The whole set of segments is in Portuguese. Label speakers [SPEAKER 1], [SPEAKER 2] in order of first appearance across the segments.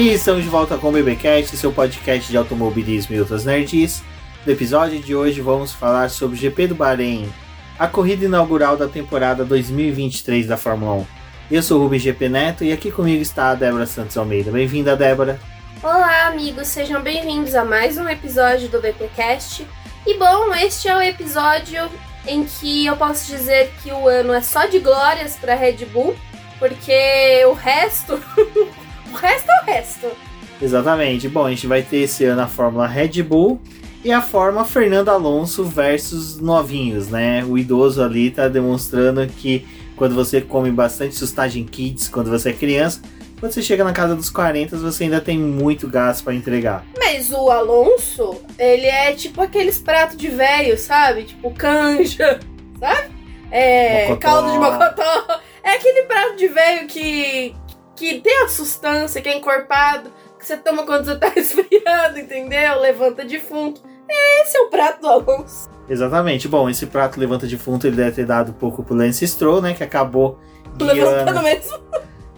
[SPEAKER 1] E estamos de volta com o BBcast, seu podcast de automobilismo e outras nerds. No episódio de hoje vamos falar sobre o GP do Bahrein, a corrida inaugural da temporada 2023 da Fórmula 1. Eu sou o Rubens GP Neto e aqui comigo está a Débora Santos Almeida. Bem-vinda, Débora.
[SPEAKER 2] Olá, amigos, sejam bem-vindos a mais um episódio do BPcast. E bom, este é o episódio em que eu posso dizer que o ano é só de glórias para Red Bull, porque o resto, o resto é o resto.
[SPEAKER 1] Exatamente. Bom, a gente vai ter esse ano a Fórmula Red Bull e a Fórmula Fernando Alonso versus novinhos, né? O idoso ali tá demonstrando que quando você come bastante sustagem kids quando você é criança, quando você chega na casa dos 40, você ainda tem muito gás para entregar.
[SPEAKER 2] Mas o Alonso, ele é tipo aqueles pratos de velho, sabe? Tipo canja, sabe? É,
[SPEAKER 1] Mocotó.
[SPEAKER 2] caldo de mocotó. É aquele prato de velho que, que tem a sustância, que é encorpado, que você toma quando você tá resfriado, entendeu? Levanta defunto. Esse é o prato do Alonso.
[SPEAKER 1] Exatamente. Bom, esse prato levanta defunto ele deve ter dado um pouco pro Lance Stroll, né? Que acabou
[SPEAKER 2] Levantando
[SPEAKER 1] guiando,
[SPEAKER 2] mesmo.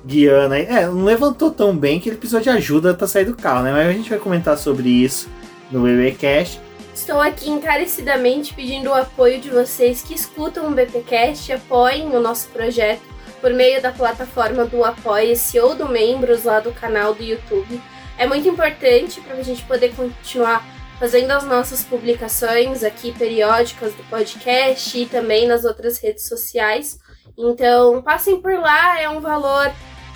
[SPEAKER 1] guiando aí. É, não levantou tão bem que ele precisou de ajuda pra sair do carro, né? Mas a gente vai comentar sobre isso no BBcast.
[SPEAKER 2] Estou aqui encarecidamente pedindo o apoio de vocês que escutam o BPcast e apoiem o nosso projeto por meio da plataforma do Apoia-se ou do Membros lá do canal do YouTube. É muito importante para a gente poder continuar fazendo as nossas publicações aqui periódicas do podcast e também nas outras redes sociais. Então, passem por lá, é um valor.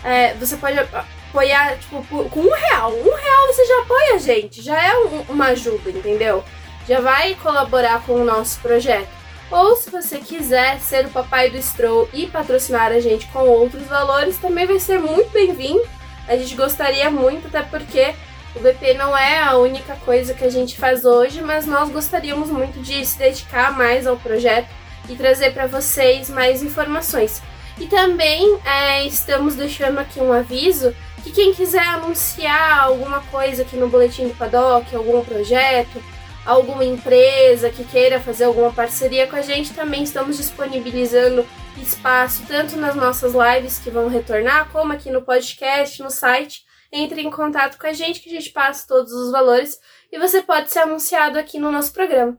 [SPEAKER 2] é, você pode apoiar, tipo, com um real. Um real você já apoia a gente, já é um- uma ajuda, entendeu? Já vai colaborar com o nosso projeto. Ou se você quiser ser o papai do Stroll e patrocinar a gente com outros valores, também vai ser muito bem-vindo. A gente gostaria muito, até porque o BP não é a única coisa que a gente faz hoje, mas nós gostaríamos muito de se dedicar mais ao projeto e trazer para vocês mais informações. E também é, estamos deixando aqui um aviso que quem quiser anunciar alguma coisa aqui no Boletim do Paddock, algum projeto, alguma empresa que queira fazer alguma parceria com a gente, também estamos disponibilizando espaço tanto nas nossas lives que vão retornar, como aqui no podcast, no site. Entre em contato com a gente que a gente passa todos os valores e você pode ser anunciado aqui no nosso programa.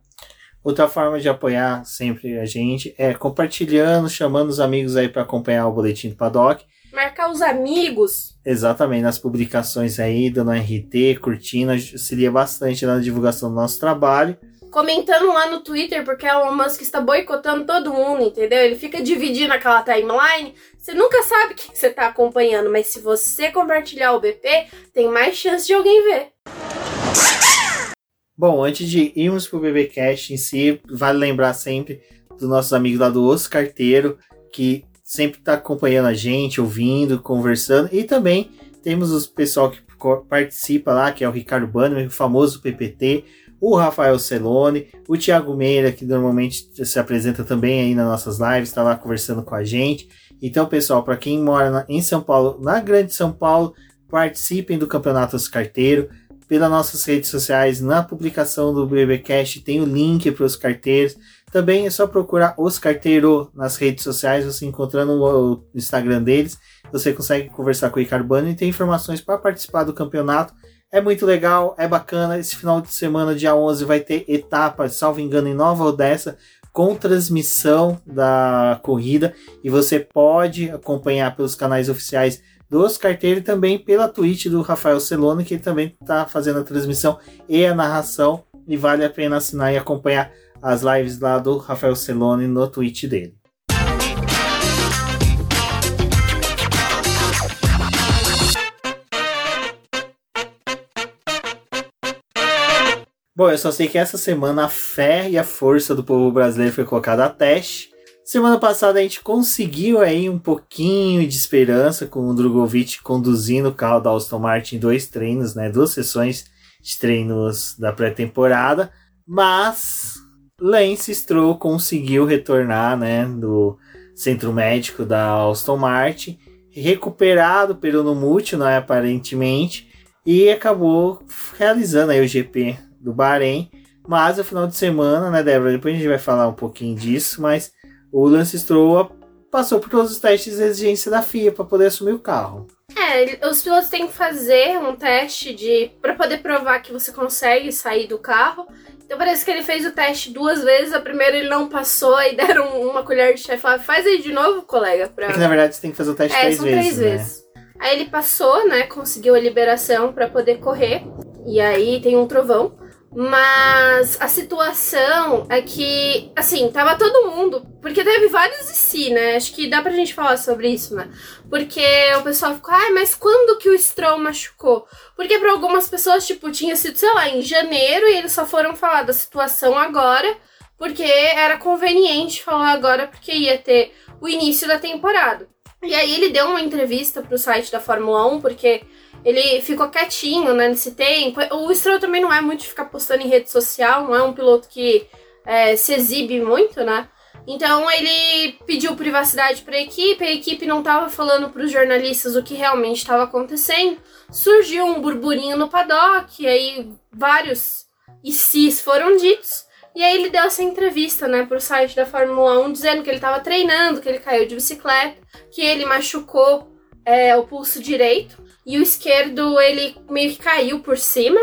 [SPEAKER 1] Outra forma de apoiar sempre a gente é compartilhando, chamando os amigos aí para acompanhar o boletim do Paddock.
[SPEAKER 2] Marcar os amigos.
[SPEAKER 1] Exatamente, nas publicações aí, dando RT, curtindo, auxilia bastante na divulgação do nosso trabalho.
[SPEAKER 2] Comentando lá no Twitter, porque o Elon Musk está boicotando todo mundo, entendeu? Ele fica dividindo aquela timeline. Você nunca sabe quem você está acompanhando, mas se você compartilhar o BP, tem mais chance de alguém ver.
[SPEAKER 1] Bom, antes de irmos pro BBcast em si, vale lembrar sempre dos nossos amigos lá do Os Carteiro, que sempre tá acompanhando a gente, ouvindo, conversando, e também temos os pessoal que participa lá, que é o Ricardo Bannerman, o famoso PPT, o Rafael Celone, o Thiago Meira, que normalmente se apresenta também aí nas nossas lives, está lá conversando com a gente. Então, pessoal, para quem mora na- em São Paulo, na Grande São Paulo, participem do Campeonato Os Carteiro pelas nossas redes sociais, na publicação do BBcast tem o link para os carteiros. Também é só procurar os carteiros nas redes sociais, você encontrando o Instagram deles, você consegue conversar com o Ricardo Bano e ter informações para participar do campeonato. É muito legal, é bacana. Esse final de semana, dia 11, vai ter etapa, salvo engano, em Nova Odessa, com transmissão da corrida. E você pode acompanhar pelos canais oficiais dos carteiros e também pela Twitch do Rafael Celone, que também está fazendo a transmissão e a narração. E vale a pena assinar e acompanhar as lives lá do Rafael Celone no Twitch dele. Bom, eu só sei que essa semana a fé e a força do povo brasileiro foi colocada a teste. Semana passada a gente conseguiu aí um pouquinho de esperança com o Drogovic conduzindo o carro da Aston Martin em dois treinos, né? Duas sessões de treinos da pré-temporada, mas Lance Stroll conseguiu retornar, né, do centro médico da Aston Martin, recuperado pelo mútil, né, aparentemente, e acabou realizando aí o GP do Bahrein. Mas o final de semana, né, Débora? Depois a gente vai falar um pouquinho disso, mas o Lance Stroll passou por todos os testes de exigência da FIA para poder assumir o carro.
[SPEAKER 2] É, os pilotos têm que fazer um teste de para poder provar que você consegue sair do carro. Então parece que ele fez o teste duas vezes. A primeira ele não passou, e deram uma colher de chá e falaram, faz aí de novo, colega. Pra...
[SPEAKER 1] É que na verdade você tem que fazer o teste
[SPEAKER 2] É,
[SPEAKER 1] três
[SPEAKER 2] são
[SPEAKER 1] vezes.
[SPEAKER 2] três
[SPEAKER 1] né?
[SPEAKER 2] vezes. Aí ele passou, né? Conseguiu a liberação pra poder correr. E aí tem um trovão. Mas a situação é que, assim, tava todo mundo. Porque teve vários e si, né? Acho que dá pra gente falar sobre isso, né? Porque o pessoal ficou, ai, mas quando que o Stroll machucou? Porque pra algumas pessoas, tipo, tinha sido, sei lá, em janeiro e eles só foram falar da situação agora. Porque era conveniente falar agora, porque ia ter o início da temporada. E aí ele deu uma entrevista pro site da Fórmula 1, porque ele ficou quietinho, né, nesse tempo. O Stroll também não é muito de ficar postando em rede social, não é um piloto que é, se exibe muito, né? Então ele pediu privacidade para a equipe, a equipe não estava falando para os jornalistas o que realmente estava acontecendo. Surgiu um burburinho no paddock, e aí vários e cis foram ditos. E aí ele deu essa entrevista, né, pro site da Fórmula 1, dizendo que ele estava treinando, que ele caiu de bicicleta, que ele machucou é, o pulso direito e o esquerdo ele meio que caiu por cima,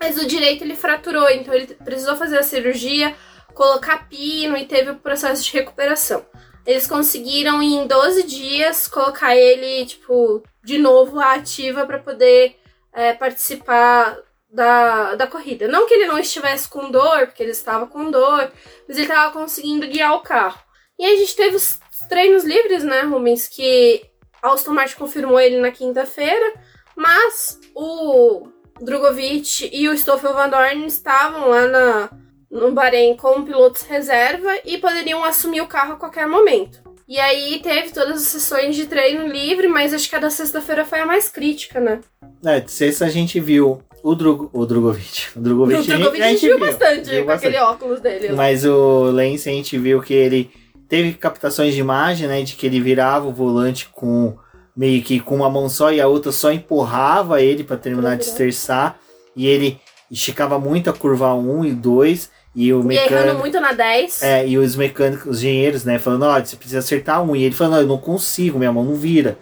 [SPEAKER 2] mas o direito ele fraturou, então ele precisou fazer a cirurgia, colocar pino e teve o processo de recuperação. Eles conseguiram em 12 dias colocar ele, tipo, de novo à ativa para poder é, participar da, da corrida. Não que ele não estivesse com dor, porque ele estava com dor, mas ele estava conseguindo guiar o carro. E a gente teve os treinos livres, né, Rubens, que Aston Martin confirmou ele na quinta-feira, mas o Drogovic e o Stoffel Van Dorn estavam lá na, no Bahrein como pilotos reserva e poderiam assumir o carro a qualquer momento. E aí teve todas as sessões de treino livre, mas acho que a da sexta-feira foi a mais crítica, né?
[SPEAKER 1] É, de sexta a gente viu o, Drug, o Drogovic. O Drogovic,
[SPEAKER 2] o Drogovic a gente viu bastante
[SPEAKER 1] viu
[SPEAKER 2] com
[SPEAKER 1] bastante.
[SPEAKER 2] aquele óculos dele.
[SPEAKER 1] Mas o Lance a gente viu que ele teve captações de imagem, né? De que ele virava o volante com meio que com uma mão só e a outra só empurrava ele para terminar de
[SPEAKER 2] Uhum.
[SPEAKER 1] esterçar. E ele esticava muito a curva 1 e 2. E o
[SPEAKER 2] E errando
[SPEAKER 1] mecânico.
[SPEAKER 2] muito na 10.
[SPEAKER 1] É, e os mecânicos, os engenheiros, né, falando, ó, você precisa acertar um. E ele falando, não, eu não consigo, minha mão não vira.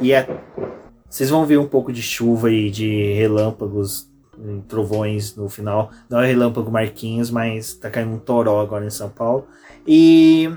[SPEAKER 1] E é. Vocês vão ver um pouco de chuva e de relâmpagos, e trovões no final. Não é relâmpago Marquinhos, mas tá caindo um toró agora em São Paulo. E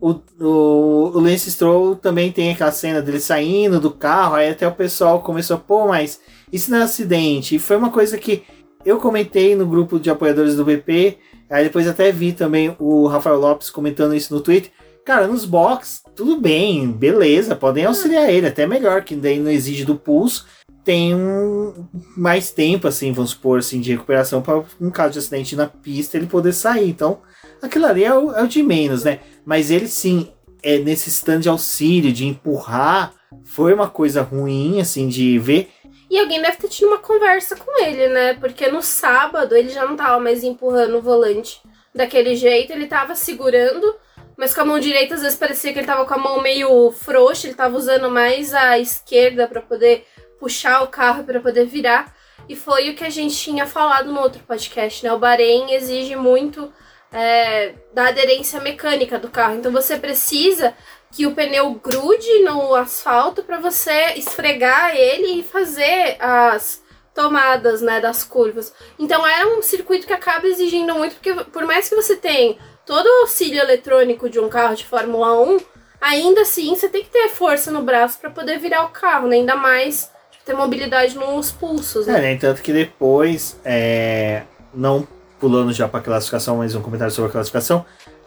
[SPEAKER 1] o, o, o Lance Stroll também tem aquela cena dele saindo do carro, aí até o pessoal começou, pô, mas isso não é acidente. E foi uma coisa que eu comentei no grupo de apoiadores do BP, aí depois até vi também o Rafael Lopes comentando isso no Twitter. Cara, nos box, tudo bem, beleza, podem auxiliar ele, até melhor, que daí não exige do pulso. Tem um, mais tempo, assim, vamos supor, assim, de recuperação para um caso de acidente na pista ele poder sair. Então, aquilo ali é o, é o de menos, né? Mas ele sim, é nesse stand de auxílio, de empurrar, foi uma coisa ruim, assim, de ver.
[SPEAKER 2] E alguém deve ter tido uma conversa com ele, né? Porque no sábado ele já não tava mais empurrando o volante daquele jeito, ele tava segurando, mas com a mão direita às vezes parecia que ele tava com a mão meio frouxa, ele tava usando mais a esquerda para poder puxar o carro para poder virar. E foi o que a gente tinha falado no outro podcast, né? O Bahrein exige muito é, da aderência mecânica do carro. Então você precisa que o pneu grude no asfalto para você esfregar ele e fazer as tomadas, né, das curvas. Então é um circuito que acaba exigindo muito, porque por mais que você tenha todo o auxílio eletrônico de um carro de Fórmula 1, ainda assim você tem que ter força no braço para poder virar o carro, né? Ainda mais tipo, ter mobilidade nos pulsos,
[SPEAKER 1] É,
[SPEAKER 2] né?
[SPEAKER 1] né? Tanto que depois, é, não pulando já para classificação, mas um comentário sobre a classificação,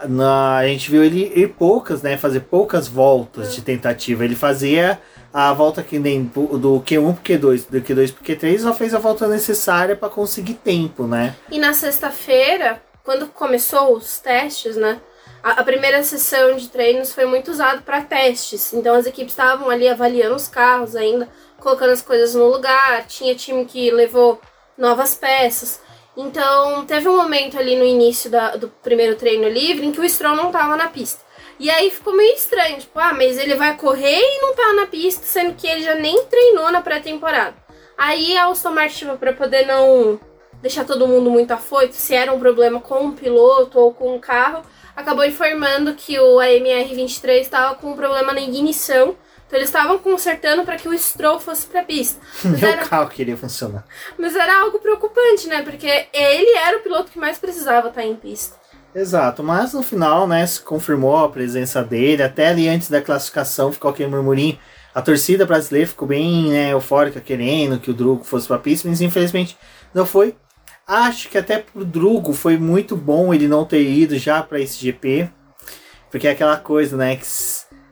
[SPEAKER 1] na, a gente viu ele ir poucas, né? Fazer poucas voltas de tentativa. Ele fazia a volta que nem do do Q1 pro Q2, do Q2 pro Q3, só fez a volta necessária para conseguir tempo, né?
[SPEAKER 2] E na sexta-feira, quando começou os testes, né? A, a primeira sessão de treinos foi muito usado para testes. Então as equipes estavam ali avaliando os carros ainda, colocando as coisas no lugar. Tinha time que levou novas peças. Então teve um momento ali no início da- do primeiro treino livre em que o Stroll não tava na pista. E aí ficou meio estranho, tipo, ah, mas ele vai correr e não tá na pista, sendo que ele já nem treinou na pré-temporada. Aí a Aston Martin, para poder não deixar todo mundo muito afoito, se era um problema com o piloto ou com o carro, acabou informando que o AMR-23 estava com um problema na ignição. Então eles estavam consertando para que o Stroll fosse para a pista.
[SPEAKER 1] Mas era... carro queria funcionar.
[SPEAKER 2] Mas era algo preocupante, né? Porque ele era o piloto que mais precisava estar em pista.
[SPEAKER 1] Exato, mas no final, né, se confirmou a presença dele, até ali antes da classificação ficou aquele murmurinho. A torcida brasileira ficou bem né, eufórica, querendo que o Drugo fosse para a pista, mas infelizmente não foi. Acho que até pro Drugo foi muito bom ele não ter ido já para esse GP, porque é aquela coisa, né, que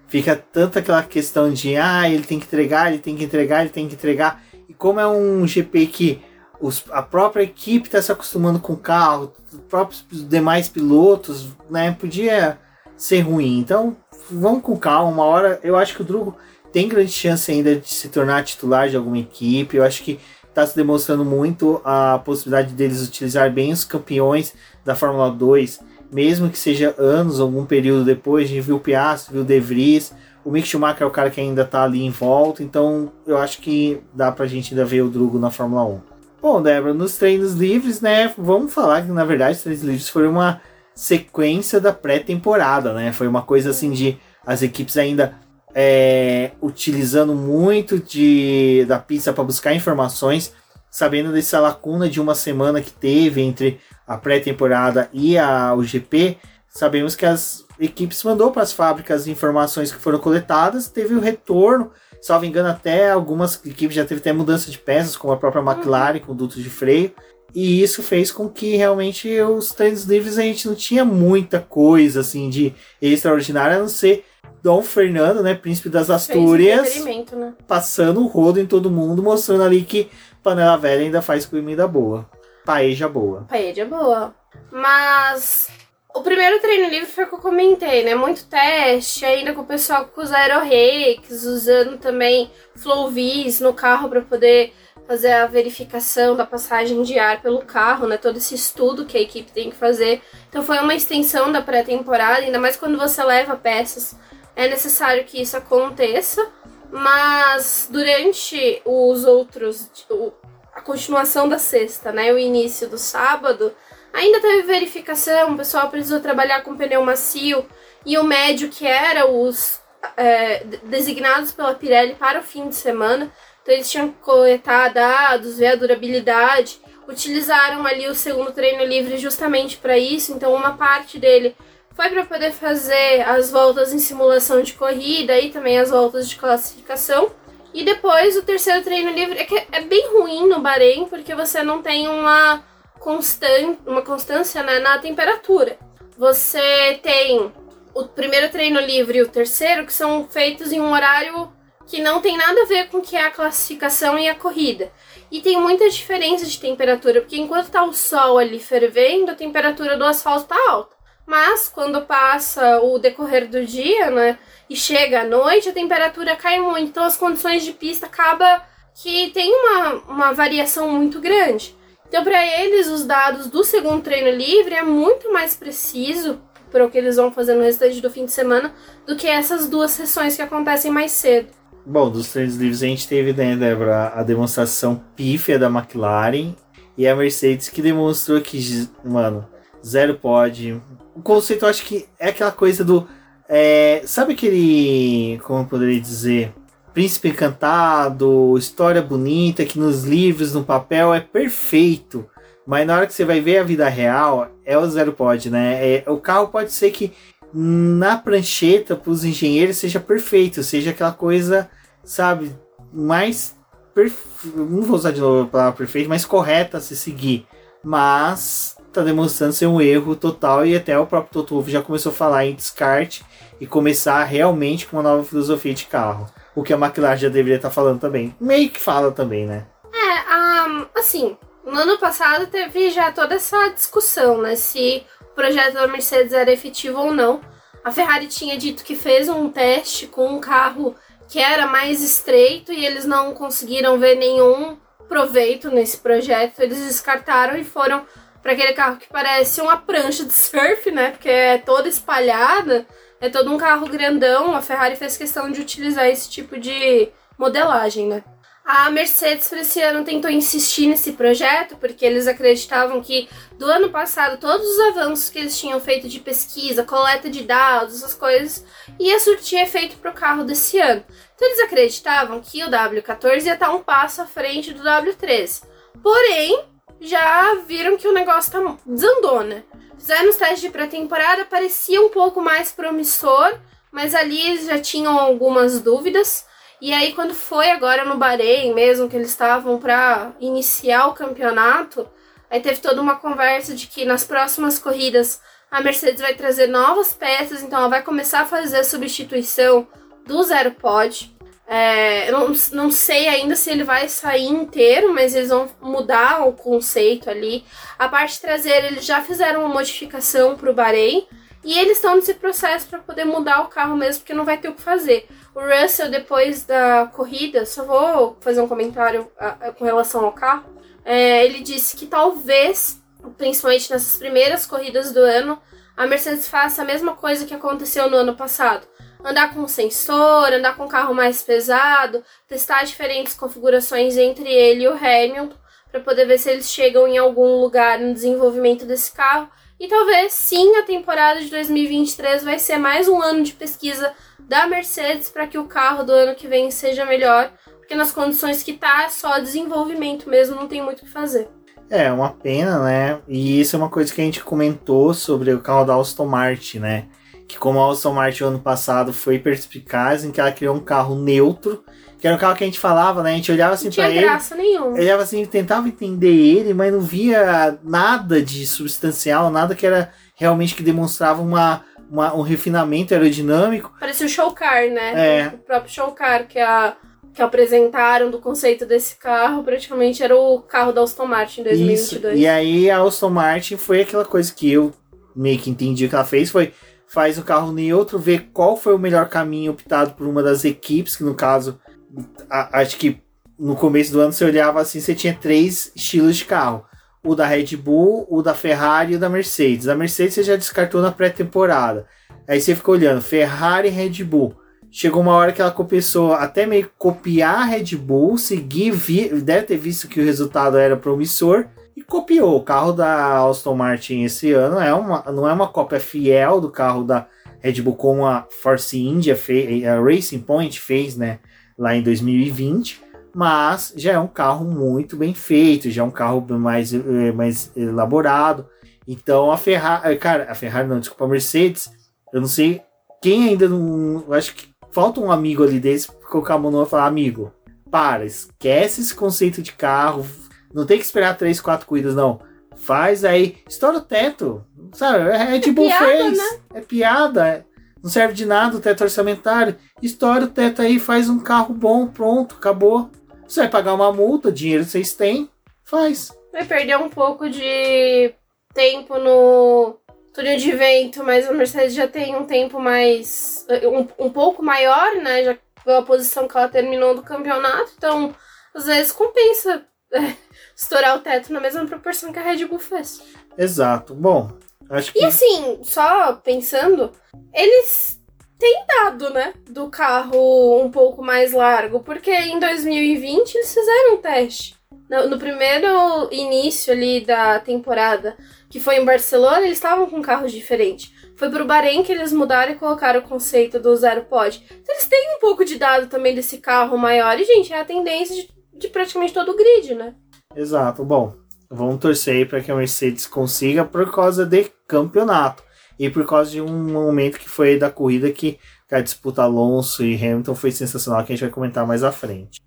[SPEAKER 1] fica tanto aquela questão de ah, ele tem que entregar, ele tem que entregar, ele tem que entregar. E como é um GP que os, a própria equipe está se acostumando com o carro, os próprios demais pilotos, né? Podia ser ruim. Então, vamos com calma. Uma hora, eu acho que o Drugo tem grande chance ainda de se tornar titular de alguma equipe. Eu acho que está se demonstrando muito a possibilidade deles utilizar bem os campeões da Fórmula 2, mesmo que seja anos, algum período depois. A gente viu o Piastri, viu o De Vries. O Mick Schumacher é o cara que ainda está ali em volta, então eu acho que dá para a gente ainda ver o Drugo na Fórmula 1. Bom, Débora, nos treinos livres, né? Vamos falar que na verdade os treinos livres foram uma sequência da pré-temporada, né? Foi uma coisa assim de as equipes ainda é, utilizando muito de da pista para buscar informações, sabendo dessa lacuna de uma semana que teve entre a pré-temporada e a, o GP. Sabemos que as equipes mandou para as fábricas informações que foram coletadas, teve o retorno Salvo engano, até algumas equipes já teve até mudança de peças, como a própria uhum. McLaren, com dutos de freio. E isso fez com que realmente os treinos livres a gente não tinha muita coisa assim de extraordinária, a não ser Dom Fernando, né, príncipe das Astúrias,
[SPEAKER 2] né?
[SPEAKER 1] passando o rodo em todo mundo, mostrando ali que panela velha ainda faz comida boa. Paeja boa.
[SPEAKER 2] Paeja boa. Mas o primeiro treino livre foi o que eu comentei, né? Muito teste, ainda com o pessoal com os aeroreques, usando também Flowvis no carro para poder fazer a verificação da passagem de ar pelo carro, né? Todo esse estudo que a equipe tem que fazer. Então foi uma extensão da pré-temporada, ainda mais quando você leva peças. É necessário que isso aconteça, mas durante os outros, a continuação da sexta, né? O início do sábado, Ainda teve verificação, o pessoal precisou trabalhar com pneu macio e o médio, que era os é, designados pela Pirelli para o fim de semana. Então eles tinham que coletar dados, ver a durabilidade. Utilizaram ali o segundo treino livre justamente para isso. Então uma parte dele foi para poder fazer as voltas em simulação de corrida e também as voltas de classificação. E depois o terceiro treino livre é é bem ruim no Bahrein, porque você não tem uma constante, uma constância né, na temperatura. Você tem o primeiro treino livre e o terceiro, que são feitos em um horário que não tem nada a ver com o que é a classificação e a corrida. E tem muita diferença de temperatura, porque enquanto está o sol ali fervendo, a temperatura do asfalto está alta. Mas quando passa o decorrer do dia, né, e chega a noite, a temperatura cai muito. Então as condições de pista acaba que tem uma, uma variação muito grande. Então, para eles, os dados do segundo treino livre é muito mais preciso para o que eles vão fazer no restante do fim de semana do que essas duas sessões que acontecem mais cedo.
[SPEAKER 1] Bom, dos treinos livres a gente teve, né, Débora, a demonstração pífia da McLaren e a Mercedes que demonstrou que, mano, zero pode. O conceito eu acho que é aquela coisa do. É, sabe aquele. Como eu poderia dizer? Príncipe Encantado, história bonita que nos livros, no papel é perfeito. Mas na hora que você vai ver a vida real, é o zero pod, né? É, o carro pode ser que na prancheta para os engenheiros seja perfeito, seja aquela coisa, sabe, mais perfe... não vou usar de novo a palavra perfeito, mais correta a se seguir. Mas tá demonstrando ser um erro total e até o próprio Toto Wolff já começou a falar em descarte e começar realmente com uma nova filosofia de carro o que a McLaren já deveria estar tá falando também. Meio que fala também, né?
[SPEAKER 2] É, um, assim, no ano passado teve já toda essa discussão, né? Se o projeto da Mercedes era efetivo ou não. A Ferrari tinha dito que fez um teste com um carro que era mais estreito e eles não conseguiram ver nenhum proveito nesse projeto. Eles descartaram e foram para aquele carro que parece uma prancha de surf, né? Porque é toda espalhada. É todo um carro grandão. A Ferrari fez questão de utilizar esse tipo de modelagem, né? A Mercedes para esse ano tentou insistir nesse projeto porque eles acreditavam que do ano passado todos os avanços que eles tinham feito de pesquisa, coleta de dados, essas coisas, ia surtir efeito para o carro desse ano. Então eles acreditavam que o W14 ia estar um passo à frente do W13. Porém, já viram que o negócio tá desandou, né? Fizeram os testes de pré-temporada, parecia um pouco mais promissor, mas ali já tinham algumas dúvidas. E aí, quando foi agora no Bahrein mesmo, que eles estavam para iniciar o campeonato, aí teve toda uma conversa de que nas próximas corridas a Mercedes vai trazer novas peças, então ela vai começar a fazer a substituição do zero pod. É, não, não sei ainda se ele vai sair inteiro, mas eles vão mudar o conceito ali. A parte traseira, eles já fizeram uma modificação para o Bahrein. E eles estão nesse processo para poder mudar o carro mesmo, porque não vai ter o que fazer. O Russell, depois da corrida, só vou fazer um comentário a, a, com relação ao carro. É, ele disse que talvez, principalmente nessas primeiras corridas do ano, a Mercedes faça a mesma coisa que aconteceu no ano passado. Andar com sensor, andar com carro mais pesado, testar diferentes configurações entre ele e o Hamilton, para poder ver se eles chegam em algum lugar no desenvolvimento desse carro e talvez sim a temporada de 2023 vai ser mais um ano de pesquisa da Mercedes para que o carro do ano que vem seja melhor, porque nas condições que tá, só desenvolvimento mesmo, não tem muito o que fazer.
[SPEAKER 1] É, uma pena, né? E isso é uma coisa que a gente comentou sobre o carro da Aston Martin, né? Que como a Aston Martin ano passado foi perspicaz em que ela criou um carro neutro que era o carro que a gente falava, né? A gente olhava assim para ele.
[SPEAKER 2] graça nenhuma.
[SPEAKER 1] Olhava assim, tentava entender ele, mas não via nada de substancial, nada que era realmente que demonstrava uma, uma um refinamento aerodinâmico.
[SPEAKER 2] Parecia o show car, né?
[SPEAKER 1] É.
[SPEAKER 2] O próprio show car que a que apresentaram do conceito desse carro, praticamente era o carro da Aston Martin em 2022.
[SPEAKER 1] Isso. E aí a Aston Martin foi aquela coisa que eu meio que entendi que ela fez, foi faz o carro neutro, ver qual foi o melhor caminho optado por uma das equipes, que no caso a, acho que no começo do ano você olhava assim, você tinha três estilos de carro. O da Red Bull, o da Ferrari e o da Mercedes. A Mercedes você já descartou na pré-temporada. Aí você ficou olhando Ferrari e Red Bull. Chegou uma hora que ela começou até meio copiar a Red Bull, seguir, vi, deve ter visto que o resultado era promissor e copiou. O carro da Aston Martin esse ano é uma, não é uma cópia fiel do carro da Red Bull como a Force India fez, a Racing Point fez, né? lá em 2020, mas já é um carro muito bem feito, já é um carro mais, eh, mais elaborado. Então a Ferrari, eh, cara, a Ferrari não, desculpa, a Mercedes, eu não sei quem ainda não, acho que falta um amigo ali desse colocar a mão e falar, amigo, para, esquece esse conceito de carro, não tem que esperar três, quatro corridas, não. Faz aí, estoura o teto, sabe? É, é tipo é piada, fez, né? é piada, é, não serve de nada o teto orçamentário. Estoura o teto aí, faz um carro bom, pronto, acabou. Você vai pagar uma multa, dinheiro vocês têm, faz.
[SPEAKER 2] Vai perder um pouco de tempo no túnel de vento, mas a Mercedes já tem um tempo mais. um, um pouco maior, né? Já pela posição que ela terminou do campeonato, então às vezes compensa estourar o teto na mesma proporção que a Red Bull fez.
[SPEAKER 1] Exato. Bom, acho que.
[SPEAKER 2] E assim, só pensando, eles têm dado, né, do carro um pouco mais largo, porque em 2020 eles fizeram um teste. No, no primeiro início ali da temporada, que foi em Barcelona, eles estavam com carros diferentes. Foi pro Bahrein que eles mudaram e colocaram o conceito do zero pod. Então eles têm um pouco de dado também desse carro maior. E, gente, é a tendência de, de praticamente todo o grid, né?
[SPEAKER 1] Exato. Bom, vamos torcer para que a Mercedes consiga por causa de campeonato e por causa de um momento que foi da corrida que a disputa Alonso e Hamilton foi sensacional, que a gente vai comentar mais à frente.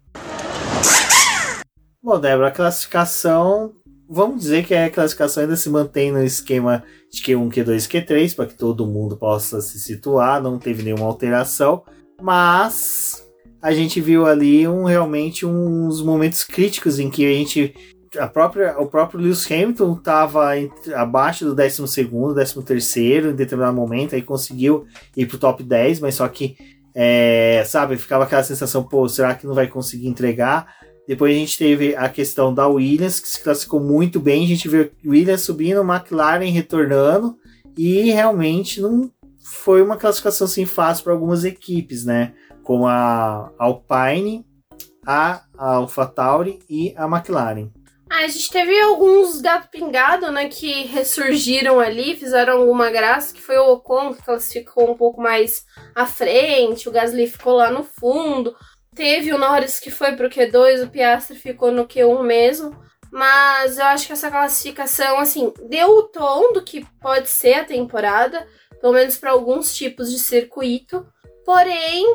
[SPEAKER 1] Bom, Débora, a classificação, vamos dizer que a classificação ainda se mantém no esquema de Q1, Q2 Q3, para que todo mundo possa se situar, não teve nenhuma alteração, mas a gente viu ali um, realmente uns momentos críticos em que a gente a própria, o próprio Lewis Hamilton estava abaixo do 12 segundo, 13 terceiro em determinado momento, aí conseguiu ir pro top 10, mas só que, é, sabe, ficava aquela sensação, pô, será que não vai conseguir entregar? Depois a gente teve a questão da Williams, que se classificou muito bem, a gente viu Williams subindo, McLaren retornando, e realmente não foi uma classificação assim fácil para algumas equipes, né? Como a Alpine, a AlphaTauri e a McLaren.
[SPEAKER 2] Ah, a gente teve alguns gato pingado, né, que ressurgiram ali, fizeram alguma graça, que foi o Ocon, que classificou um pouco mais à frente, o Gasly ficou lá no fundo. Teve o Norris que foi pro Q2, o Piastri ficou no Q1 mesmo. Mas eu acho que essa classificação, assim, deu o tom do que pode ser a temporada, pelo menos para alguns tipos de circuito. Porém,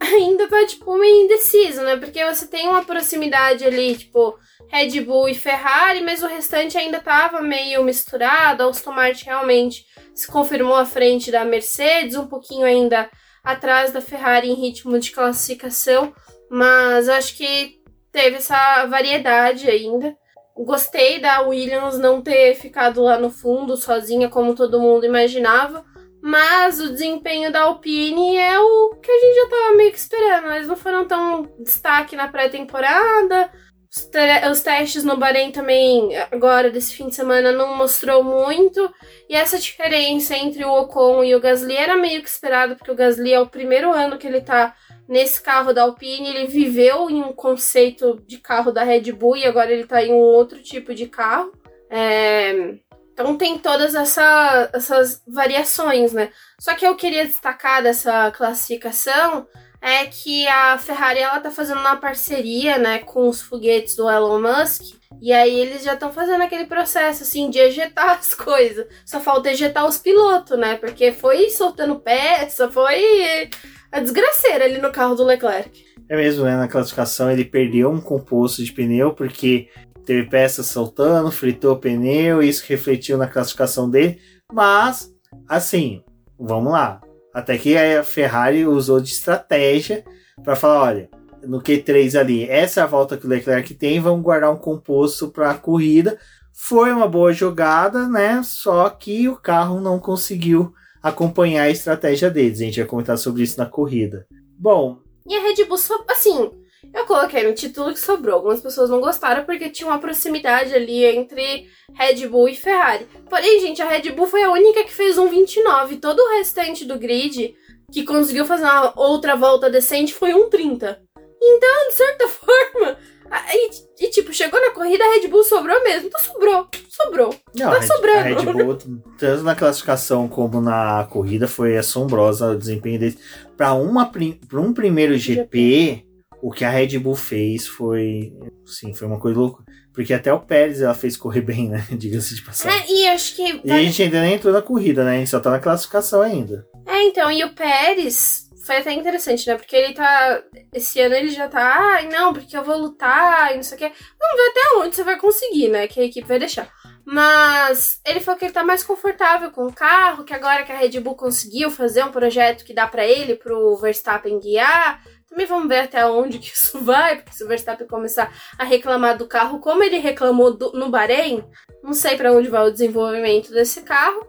[SPEAKER 2] ainda tá, tipo, meio indeciso, né? Porque você tem uma proximidade ali, tipo, Red Bull e Ferrari, mas o restante ainda tava meio misturado. A Aston Martin realmente se confirmou à frente da Mercedes, um pouquinho ainda atrás da Ferrari em ritmo de classificação, mas acho que teve essa variedade ainda. Gostei da Williams não ter ficado lá no fundo sozinha como todo mundo imaginava, mas o desempenho da Alpine é o que a gente já tava meio que esperando. Eles não foram tão destaque na pré-temporada. Os, os, testes no Bahrein também, agora desse fim de semana, não mostrou muito. E essa diferença entre o Ocon e o Gasly era meio que esperado, porque o Gasly é o primeiro ano que ele tá nesse carro da Alpine. Ele viveu em um conceito de carro da Red Bull e agora ele tá em um outro tipo de carro. É... Então tem todas essa, essas variações, né? Só que eu queria destacar dessa classificação é que a Ferrari ela tá fazendo uma parceria, né, com os foguetes do Elon Musk. E aí eles já estão fazendo aquele processo assim de ejetar as coisas. Só falta ejetar os pilotos, né? Porque foi soltando peça, foi a desgraceira ali no carro do Leclerc.
[SPEAKER 1] É mesmo, né? Na classificação ele perdeu um composto de pneu porque teve peças soltando, fritou o pneu, isso refletiu na classificação dele. Mas, assim, vamos lá. Até que a Ferrari usou de estratégia para falar: olha, no Q3 ali, essa é a volta que o Leclerc tem, vamos guardar um composto para a corrida. Foi uma boa jogada, né? Só que o carro não conseguiu acompanhar a estratégia deles. A gente vai comentar sobre isso na corrida. Bom.
[SPEAKER 2] E a Red Bull, assim, eu coloquei no título que sobrou. Algumas pessoas não gostaram porque tinha uma proximidade ali entre Red Bull e Ferrari. Porém, gente, a Red Bull foi a única que fez um 29. Todo o restante do grid que conseguiu fazer uma outra volta decente foi um 30. Então, de certa forma, e, e, tipo, chegou na corrida, a Red Bull sobrou mesmo. Então sobrou, sobrou. Não, tá
[SPEAKER 1] a
[SPEAKER 2] sobrando. A
[SPEAKER 1] Red Bull, tanto na classificação como na corrida, foi assombrosa o desempenho deles. Para um primeiro GP, o que a Red Bull fez foi, sim, foi uma coisa louca. Porque até o Pérez ela fez correr bem, né? Diga-se de passagem.
[SPEAKER 2] É, e acho que.
[SPEAKER 1] E a gente ainda nem entrou na corrida, né? A gente só tá na classificação ainda.
[SPEAKER 2] É, então, e o Pérez foi até interessante, né? Porque ele tá. Esse ano ele já tá. Ai, não, porque eu vou lutar e não sei o quê. Vamos ver até onde você vai conseguir, né? Que a equipe vai deixar. Mas ele falou que ele tá mais confortável com o carro, que agora que a Red Bull conseguiu fazer um projeto que dá para ele, pro Verstappen guiar, também vamos ver até onde que isso vai, porque se o Verstappen começar a reclamar do carro como ele reclamou do, no Bahrein, não sei para onde vai o desenvolvimento desse carro.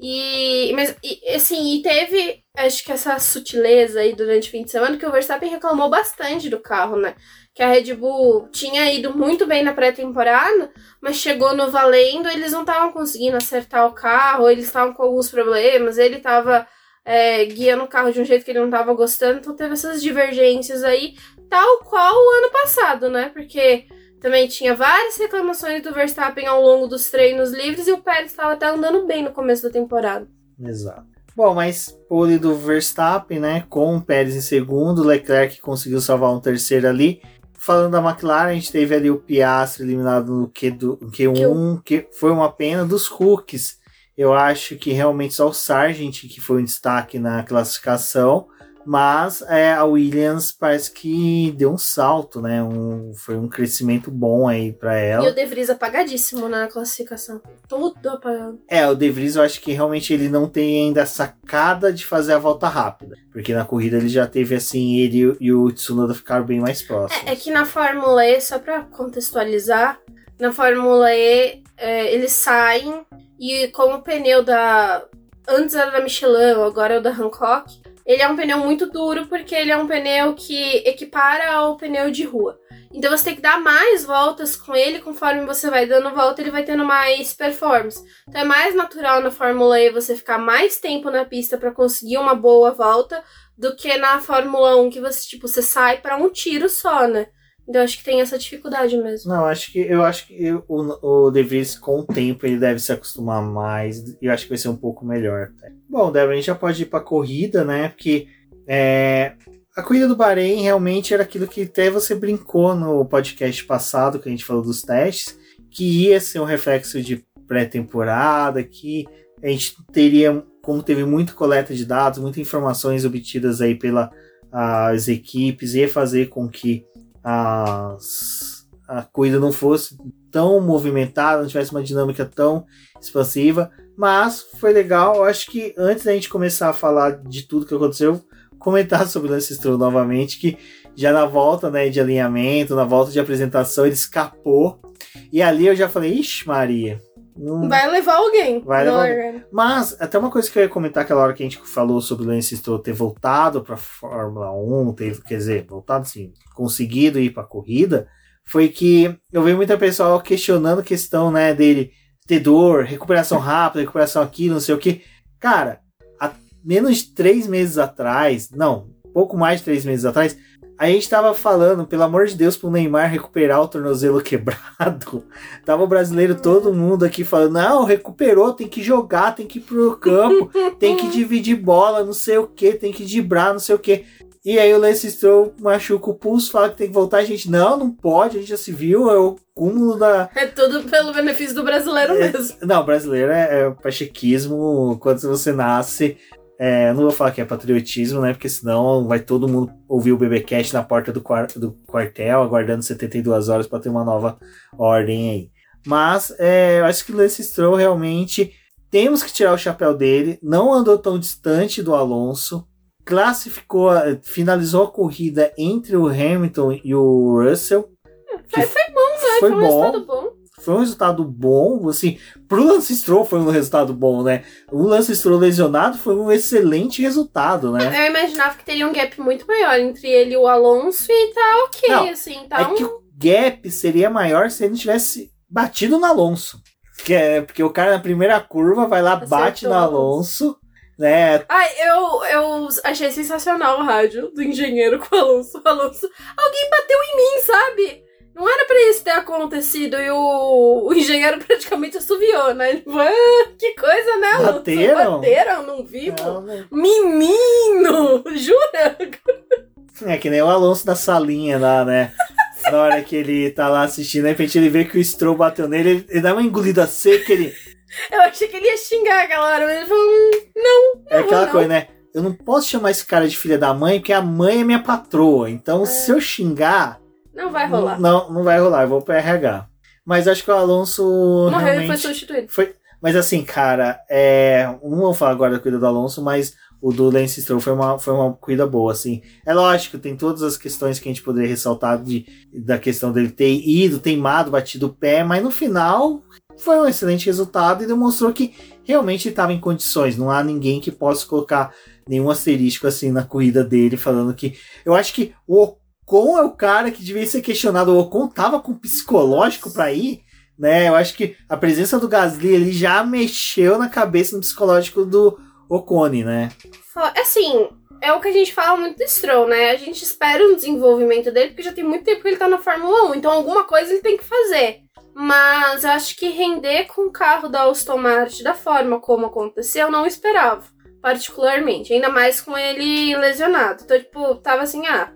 [SPEAKER 2] E, mas, e, assim, e teve, acho que essa sutileza aí durante o fim de semana, que o Verstappen reclamou bastante do carro, né? Que a Red Bull tinha ido muito bem na pré-temporada, mas chegou no valendo, eles não estavam conseguindo acertar o carro, eles estavam com alguns problemas, ele estava é, guiando o carro de um jeito que ele não estava gostando, então teve essas divergências aí, tal qual o ano passado, né? Porque também tinha várias reclamações do Verstappen ao longo dos treinos livres e o Pérez estava até andando bem no começo da temporada.
[SPEAKER 1] Exato. Bom, mas pole do Verstappen, né? Com o Pérez em segundo, Leclerc conseguiu salvar um terceiro ali. Falando da McLaren, a gente teve ali o Piastri eliminado no Q do, Q1, que foi uma pena dos Cooks eu acho que realmente só o Sargent que foi um destaque na classificação, mas é, a Williams parece que deu um salto, né? Um, foi um crescimento bom aí para ela.
[SPEAKER 2] E o De Vries apagadíssimo na classificação. Tudo apagado.
[SPEAKER 1] É, o De Vries eu acho que realmente ele não tem ainda a sacada de fazer a volta rápida. Porque na corrida ele já teve assim, ele e o Tsunoda ficaram bem mais próximos.
[SPEAKER 2] É, é que na Fórmula E, só pra contextualizar, na Fórmula E é, eles saem e como o pneu da. Antes era da Michelin, agora é o da Hancock. ele é um pneu muito duro porque ele é um pneu que equipara ao pneu de rua. Então você tem que dar mais voltas com ele, conforme você vai dando volta, ele vai tendo mais performance. Então é mais natural na Fórmula E você ficar mais tempo na pista para conseguir uma boa volta do que na Fórmula 1 que você tipo você sai para um tiro só, né? Então acho que tem essa dificuldade mesmo.
[SPEAKER 1] Não, acho que eu acho que o, o De Vries, com o tempo ele deve se acostumar mais e eu acho que vai ser um pouco melhor. Bom, Débora, a gente já pode ir para corrida, né? Porque é, a corrida do Bahrein realmente era aquilo que até você brincou no podcast passado, que a gente falou dos testes, que ia ser um reflexo de pré-temporada, que a gente teria, como teve muita coleta de dados, muitas informações obtidas aí pelas as equipes, ia fazer com que as, a corrida não fosse tão movimentada, não tivesse uma dinâmica tão expansiva. Mas foi legal. Eu acho que antes da gente começar a falar de tudo que aconteceu, comentar sobre o Lance Stroll novamente, que já na volta né, de alinhamento, na volta de apresentação, ele escapou. E ali eu já falei, ixi, Maria.
[SPEAKER 2] Não... Vai levar alguém.
[SPEAKER 1] Vai levar alguém. Mas, até uma coisa que eu ia comentar aquela hora que a gente falou sobre o Lance Stroll ter voltado para Fórmula 1, ter, quer dizer, voltado assim, conseguido ir para a corrida, foi que eu vi muita pessoa questionando a questão, né, dele ter dor, recuperação rápida, recuperação aqui, não sei o que. Cara, há menos de três meses atrás, não, pouco mais de três meses atrás, a gente tava falando, pelo amor de Deus, pro Neymar recuperar o tornozelo quebrado. Tava o brasileiro, todo mundo aqui falando: não, recuperou, tem que jogar, tem que ir pro campo, tem que dividir bola, não sei o que, tem que dibrar, não sei o que. E aí o Lance Stroll machuca o pulso, fala que tem que voltar. A gente, não, não pode, a gente já se viu, é o cúmulo da.
[SPEAKER 2] É tudo pelo benefício do brasileiro
[SPEAKER 1] é,
[SPEAKER 2] mesmo.
[SPEAKER 1] Não, brasileiro é, é pachequismo. Quando você nasce, é, não vou falar que é patriotismo, né? Porque senão vai todo mundo ouvir o BBcast na porta do, do quartel, aguardando 72 horas para ter uma nova ordem aí. Mas é, eu acho que o Lance Stroll realmente temos que tirar o chapéu dele. Não andou tão distante do Alonso classificou, finalizou a corrida entre o Hamilton e o Russell.
[SPEAKER 2] Foi, foi bom, né? Foi, foi um bom. bom.
[SPEAKER 1] Foi um resultado bom, assim, pro Lance Stroll foi um resultado bom, né? O Lance Stroll lesionado foi um excelente resultado, né?
[SPEAKER 2] Eu imaginava que teria um gap muito maior entre ele e o Alonso e tá ok, Não, assim, tá
[SPEAKER 1] é
[SPEAKER 2] um...
[SPEAKER 1] que o gap seria maior se ele tivesse batido no Alonso. Que é, porque o cara na primeira curva vai lá, Acertou. bate no Alonso né?
[SPEAKER 2] Ai, eu, eu achei sensacional o rádio do engenheiro com o Alonso. Alonso, alguém bateu em mim, sabe? Não era pra isso ter acontecido e o, o engenheiro praticamente assoviou, né? Tipo, ah, que coisa, né?
[SPEAKER 1] Bateram?
[SPEAKER 2] Bateram, não vivo? Menino! Jura?
[SPEAKER 1] É que nem o Alonso da salinha lá, né? Na hora que ele tá lá assistindo, de repente ele vê que o Stroll bateu nele, ele, ele dá uma engolida seca, ele...
[SPEAKER 2] Eu achei que ele ia xingar aquela hora, mas ele falou: hum, não, não.
[SPEAKER 1] É aquela não. coisa, né? Eu não posso chamar esse cara de filha da mãe, porque a mãe é minha patroa. Então, é. se eu xingar.
[SPEAKER 2] Não vai rolar.
[SPEAKER 1] Não, não vai rolar, eu vou pro RH. Mas acho que o Alonso.
[SPEAKER 2] Morreu e foi substituído.
[SPEAKER 1] Foi... Mas assim, cara, é. Não vou falar agora da corrida do Alonso, mas o do Lance Stroll foi uma, foi uma corrida boa, assim. É lógico, tem todas as questões que a gente poderia ressaltar de, da questão dele ter ido, teimado, batido o pé, mas no final foi um excelente resultado e demonstrou que realmente estava em condições. Não há ninguém que possa colocar nenhum asterisco assim na corrida dele, falando que. Eu acho que o Ocon é o cara que devia ser questionado. O Ocon tava com psicológico para ir, né? Eu acho que a presença do Gasly ele já mexeu na cabeça no psicológico do Ocon, né?
[SPEAKER 2] Assim, é o que a gente fala muito do Stroll, né? A gente espera um desenvolvimento dele, porque já tem muito tempo que ele tá na Fórmula 1, então alguma coisa ele tem que fazer. Mas acho que render com o carro da Aston Martin da forma como aconteceu, eu não esperava. Particularmente. Ainda mais com ele lesionado. Então, tipo, tava assim, ah,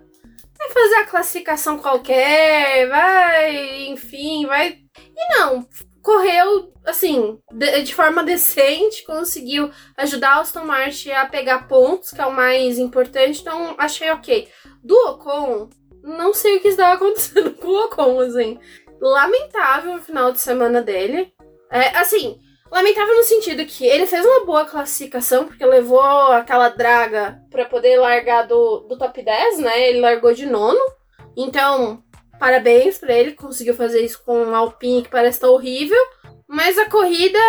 [SPEAKER 2] vai fazer a classificação qualquer, vai, enfim, vai. E não, correu, assim, de, de, forma decente, conseguiu ajudar a Aston Martin a pegar pontos, que é o mais importante, então achei ok. Do Ocon, não sei o que estava acontecendo com o Ocon, assim lamentável o final de semana dele. É, assim, lamentável no sentido que ele fez uma boa classificação, porque levou aquela draga para poder largar do, do top 10, né? Ele largou de nono. Então, parabéns para ele, conseguiu fazer isso com um Alpine que parece estar horrível. Mas a corrida,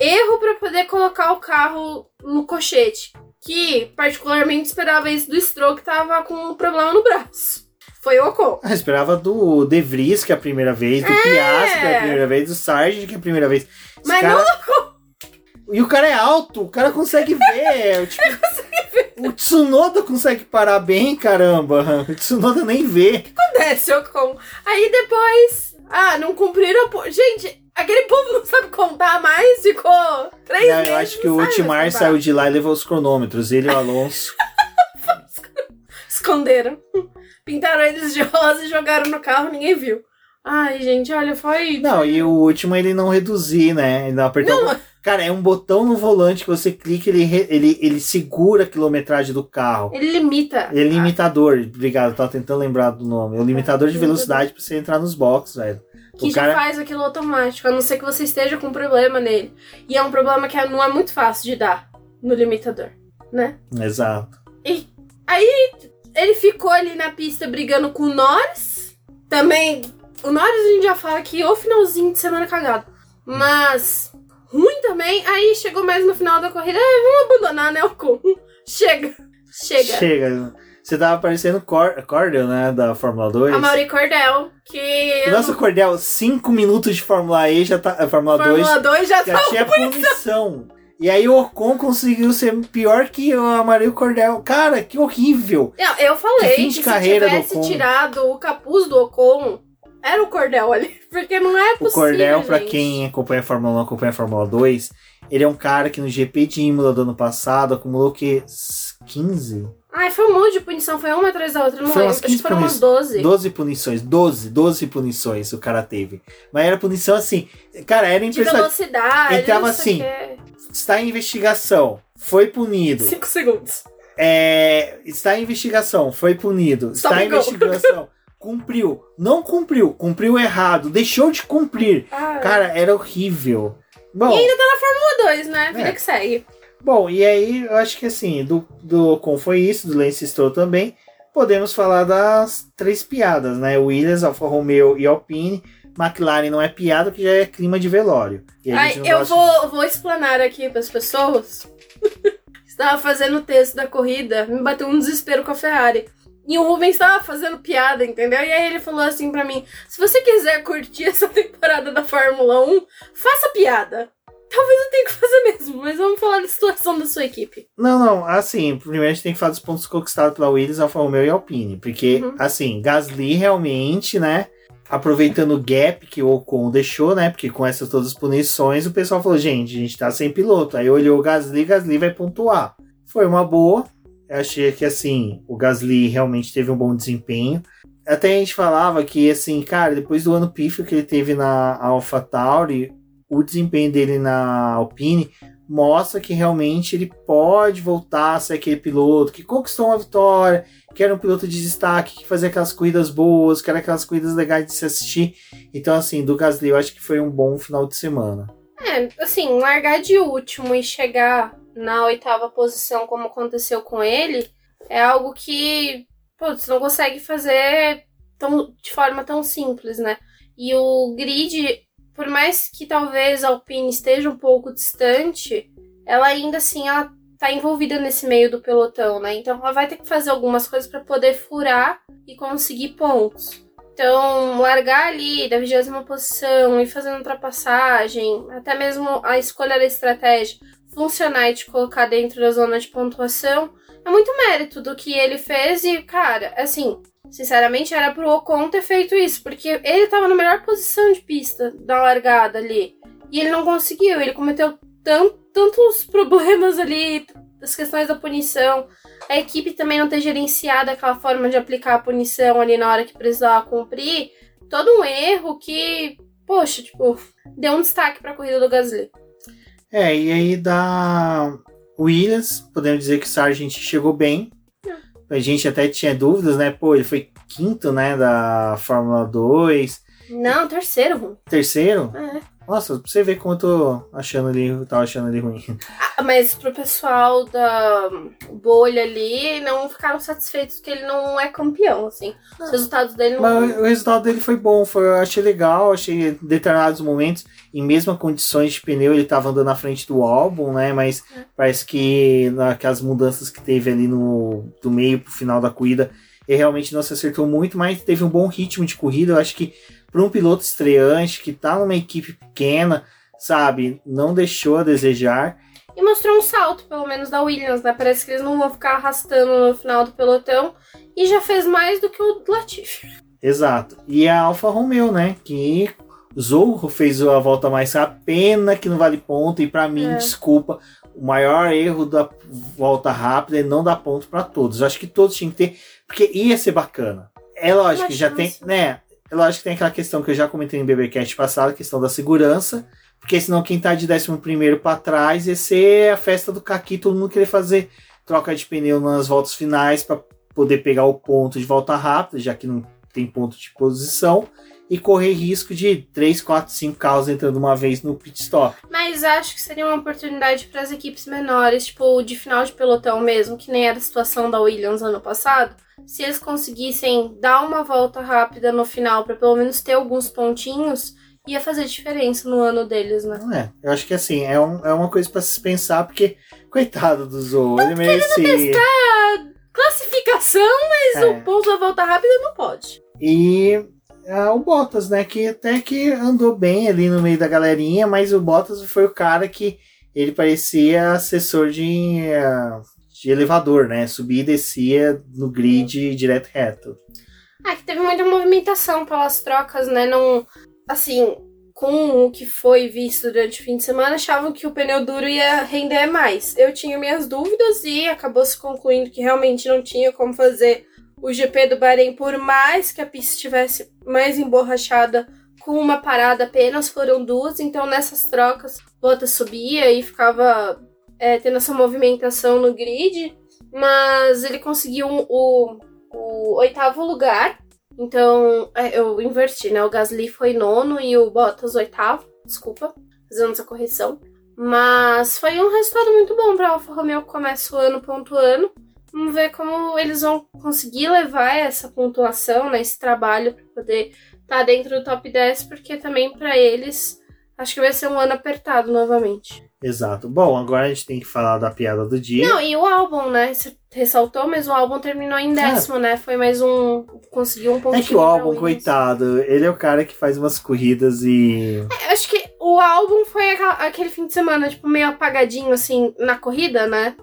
[SPEAKER 2] erro para poder colocar o carro no cochete. que particularmente esperava isso do Stroll, que tava com um problema no braço. Foi o Ocon.
[SPEAKER 1] Ah, esperava do De Vries, que é a primeira vez, do é. Piastri, que é a primeira vez, do Sargent, que é a primeira vez.
[SPEAKER 2] Mas cara... não
[SPEAKER 1] E o cara é alto, o cara consegue ver. tipo... consegue ver. O Tsunoda consegue parar bem, caramba. O Tsunoda nem vê.
[SPEAKER 2] O que acontece, Ocon? Aí depois. Ah, não cumpriram. Gente, Aquele povo não sabe contar mais, ficou três não,
[SPEAKER 1] Eu acho que o Ultimar saiu de lá e levou os cronômetros, ele e o Alonso.
[SPEAKER 2] Esconderam. Pintaram eles de rosa e jogaram no carro, ninguém viu. Ai, gente, olha, foi.
[SPEAKER 1] Não, e o último ele não reduzir, né? Ele não apertou. Não. Cara, é um botão no volante que você clica ele ele, ele segura a quilometragem do carro.
[SPEAKER 2] Ele limita.
[SPEAKER 1] Ele é limitador. Obrigado, tava tentando lembrar do nome. É o limitador de velocidade pra você entrar nos boxes, velho.
[SPEAKER 2] Que o já cara... faz aquilo automático, a não ser que você esteja com um problema nele. E é um problema que não é muito fácil de dar no limitador, né?
[SPEAKER 1] Exato.
[SPEAKER 2] E aí ele ficou ali na pista brigando com o Norris. Também, o Norris a gente já fala que o finalzinho de semana cagado. Mas ruim também. Aí chegou mais no final da corrida, ah, vamos abandonar, né, o Ocon. Chega. Chega.
[SPEAKER 1] Chega. Você tava parecendo Cor Cordel, né? Da Fórmula 2.
[SPEAKER 2] A Mauri Cordel, que.
[SPEAKER 1] Nossa, Cordel, 5 minutos de Fórmula E já tá. Fórmula,
[SPEAKER 2] Fórmula 2, 2 já,
[SPEAKER 1] já tá tinha punição. E aí o Ocon conseguiu ser pior que a Maria Cordel. Cara, que horrível.
[SPEAKER 2] Não, eu falei que, que carreira se tivesse tirado o capuz do Ocon, era o Cordel ali. Porque não é possível.
[SPEAKER 1] O Cordel, pra quem acompanha a Fórmula 1, acompanha a Fórmula 2, ele é um cara que no GP de Imola do ano passado acumulou que 15?
[SPEAKER 2] Ai, foi um monte de punição, foi uma atrás da outra, não foi lembro. Acho que foram umas 12.
[SPEAKER 1] 12 punições, 12, 12 punições o cara teve. Mas era punição assim, cara, era
[SPEAKER 2] impressionante. De velocidade.
[SPEAKER 1] Entrava assim, que... está em investigação, foi punido.
[SPEAKER 2] 5 segundos.
[SPEAKER 1] É, está em investigação, foi punido. Stop está em investigação, cumpriu. Não cumpriu, cumpriu errado, deixou de cumprir. Ah, cara, era horrível.
[SPEAKER 2] Bom, e ainda tá na Fórmula 2, né? Vida é. que segue.
[SPEAKER 1] Bom, e aí eu acho que assim, do, do como foi isso, do Lance Stroll também, podemos falar das três piadas, né? Williams, Alfa Romeo e Alpine. McLaren não é piada, que já é clima de velório.
[SPEAKER 2] Ai, eu gosta... vou, vou explanar aqui para as pessoas. Estava fazendo o texto da corrida, me bateu um desespero com a Ferrari. E o Rubens estava fazendo piada, entendeu? E aí ele falou assim para mim: se você quiser curtir essa temporada da Fórmula 1, faça piada. Talvez eu tenha que fazer mesmo, mas vamos falar da situação da sua equipe.
[SPEAKER 1] Não, não, assim, primeiro a gente tem que falar dos pontos conquistados pela Williams, Alfa Romeo e Alpine. Porque, uhum. assim, Gasly realmente, né, aproveitando o gap que o Ocon deixou, né, porque com essas todas as punições, o pessoal falou, gente, a gente tá sem piloto. Aí olhou o Gasly, Gasly vai pontuar. Foi uma boa. Achei que, assim, o Gasly realmente teve um bom desempenho. Até a gente falava que, assim, cara, depois do ano pífio que ele teve na AlphaTauri, o desempenho dele na Alpine mostra que realmente ele pode voltar a ser aquele piloto que conquistou uma vitória, que era um piloto de destaque, que fazia aquelas corridas boas, que era aquelas corridas legais de se assistir. Então, assim, do Gasly eu acho que foi um bom final de semana.
[SPEAKER 2] É, assim, largar de último e chegar na oitava posição, como aconteceu com ele, é algo que putz, não consegue fazer tão, de forma tão simples, né? E o grid por mais que talvez a Alpine esteja um pouco distante, ela ainda assim ela tá envolvida nesse meio do pelotão, né? Então ela vai ter que fazer algumas coisas para poder furar e conseguir pontos. Então, largar ali da vigésima posição e fazendo ultrapassagem, até mesmo a escolha da estratégia funcionar e te colocar dentro da zona de pontuação, é muito mérito do que ele fez e, cara, assim, Sinceramente, era pro Ocon ter feito isso, porque ele tava na melhor posição de pista da largada ali. E ele não conseguiu, ele cometeu tantos problemas ali, as questões da punição. A equipe também não ter gerenciado aquela forma de aplicar a punição ali na hora que precisava cumprir. Todo um erro que, poxa, tipo, deu um destaque pra corrida do Gasly.
[SPEAKER 1] É, e aí da Williams, podemos dizer que o Sargent chegou bem, a gente até tinha dúvidas, né? Pô, ele foi quinto, né, da Fórmula 2.
[SPEAKER 2] Não, terceiro.
[SPEAKER 1] Terceiro?
[SPEAKER 2] É.
[SPEAKER 1] Nossa, pra você ver como eu tô achando ele, eu tava achando ele ruim.
[SPEAKER 2] Ah, mas pro pessoal da bolha ali, não ficaram satisfeitos que ele não é campeão, assim. Os resultados dele não.
[SPEAKER 1] Mas o resultado dele foi bom, foi, eu achei legal, achei em determinados momentos, em mesma condições de pneu, ele tava andando na frente do álbum, né? Mas
[SPEAKER 2] É.
[SPEAKER 1] parece que naquelas mudanças que teve ali no do meio pro final da corrida, ele realmente não se acertou muito, mas teve um bom ritmo de corrida. Eu acho que para um piloto estreante que tá numa equipe pequena, sabe, não deixou a desejar.
[SPEAKER 2] E mostrou um salto, pelo menos, da Williams, né? Parece que eles não vão ficar arrastando no final do pelotão. E já fez mais do que o Latifi.
[SPEAKER 1] Exato. E a Alfa Romeo, né? Que Zorro fez a volta mais rápida, pena que não vale ponto. E para mim,
[SPEAKER 2] É.
[SPEAKER 1] desculpa, o maior erro da volta rápida é não dar ponto para todos. Eu acho que todos tinham que ter, porque ia ser bacana. É lógico
[SPEAKER 2] Uma
[SPEAKER 1] já
[SPEAKER 2] chance.
[SPEAKER 1] tem, né? É lógico que tem aquela questão que eu já comentei no BBcast passado, a questão da segurança. Porque senão quem tá de 11 para trás ia ser a festa do Kaki, todo mundo querer fazer troca de pneu nas voltas finais para poder pegar o ponto de volta rápida, já que não tem ponto de posição, e correr risco de 3, 4, 5 carros entrando uma vez no pit stop.
[SPEAKER 2] Mas acho que seria uma oportunidade para as equipes menores, tipo de final de pelotão mesmo, que nem era a situação da Williams ano passado. Se eles conseguissem dar uma volta rápida no final para pelo menos ter alguns pontinhos, ia fazer diferença no ano deles, né?
[SPEAKER 1] Não é? Eu acho que assim, é, um, é uma coisa para se pensar, porque, coitado do Zou, ele merecia.
[SPEAKER 2] Classificação, mas
[SPEAKER 1] É.
[SPEAKER 2] o ponto da volta rápida não pode.
[SPEAKER 1] E ah, o Bottas, né? Que até que andou bem ali no meio da galerinha, mas o Bottas foi o cara que ele parecia assessor de, de elevador, né? Subia e descia no grid direto reto.
[SPEAKER 2] É que teve muita movimentação pelas trocas, né? Não. Assim, com o que foi visto durante o fim de semana, achavam que o pneu duro ia render mais. Eu tinha minhas dúvidas e acabou se concluindo que realmente não tinha como fazer o GP do Bahrein, por mais que a pista estivesse mais emborrachada com uma parada apenas, foram duas, então nessas trocas, Bottas subia e ficava é, tendo essa movimentação no grid, mas ele conseguiu o, o oitavo lugar. Então, é, eu inverti, né? O Gasly foi nono e o Bottas oitavo. Desculpa, fazendo essa correção. Mas foi um resultado muito bom para Alfa Romeo que começa o ano pontuando. Vamos ver como eles vão conseguir levar essa pontuação, né, esse trabalho para poder estar dentro do top 10, porque também para eles acho que vai ser um ano apertado novamente.
[SPEAKER 1] Exato. Bom, agora a gente tem que falar da piada do dia.
[SPEAKER 2] Não, e o álbum, né? Você ressaltou, mas o álbum terminou em décimo, né? Foi mais um. Conseguiu um
[SPEAKER 1] É
[SPEAKER 2] pontinho.
[SPEAKER 1] que o álbum, coitado, ele é o cara que faz umas corridas e.
[SPEAKER 2] Eu Acho que o álbum foi aquele fim de semana, tipo, meio apagadinho, assim, na corrida, né?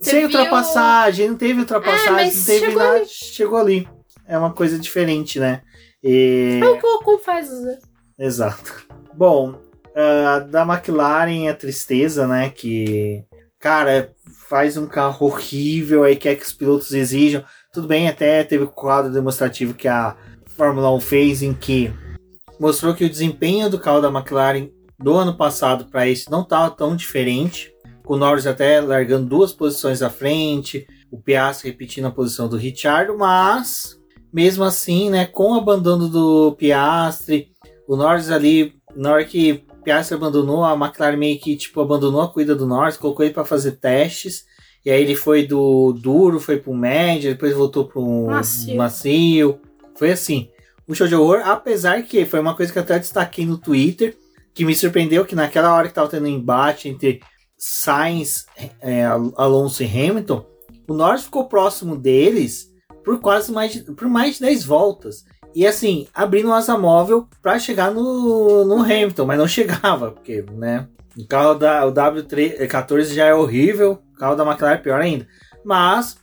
[SPEAKER 2] Você
[SPEAKER 1] Sem
[SPEAKER 2] viu-
[SPEAKER 1] ultrapassagem, não teve ultrapassagem,
[SPEAKER 2] É,
[SPEAKER 1] não teve
[SPEAKER 2] chegou
[SPEAKER 1] nada.
[SPEAKER 2] ali.
[SPEAKER 1] Chegou ali. É uma coisa diferente, né? E...
[SPEAKER 2] É o que o Ocon faz, né?
[SPEAKER 1] Exato. Bom, ah, da McLaren a tristeza, né? Que, cara, faz um carro horrível, aí quer que os pilotos exijam. Tudo bem, até teve o quadro demonstrativo que a Fórmula 1 fez em que mostrou que o desempenho do carro da McLaren do ano passado para esse não estava tão diferente. Com o Norris até largando duas posições à frente, o Piastri repetindo a posição do Richard, mas mesmo assim, né, com o abandono do Piastri, o Norris ali, na hora que Piastri abandonou, a McLaren meio que tipo abandonou a corrida do Norris, colocou ele para fazer testes. E aí ele foi do duro, foi pro médio, depois voltou pro
[SPEAKER 2] Macio.
[SPEAKER 1] macio. Foi assim. Um show de horror, apesar que foi uma coisa que eu até destaquei no Twitter, que me surpreendeu que naquela hora que tava tendo um embate entre Sainz, é, Alonso e Hamilton, o Norris ficou próximo deles por quase mais de, por mais de 10 voltas. E assim, abrindo asa móvel para chegar no, no Hamilton, mas não chegava, porque, né? O carro da o W14 já é horrível, o carro da McLaren é pior ainda. Mas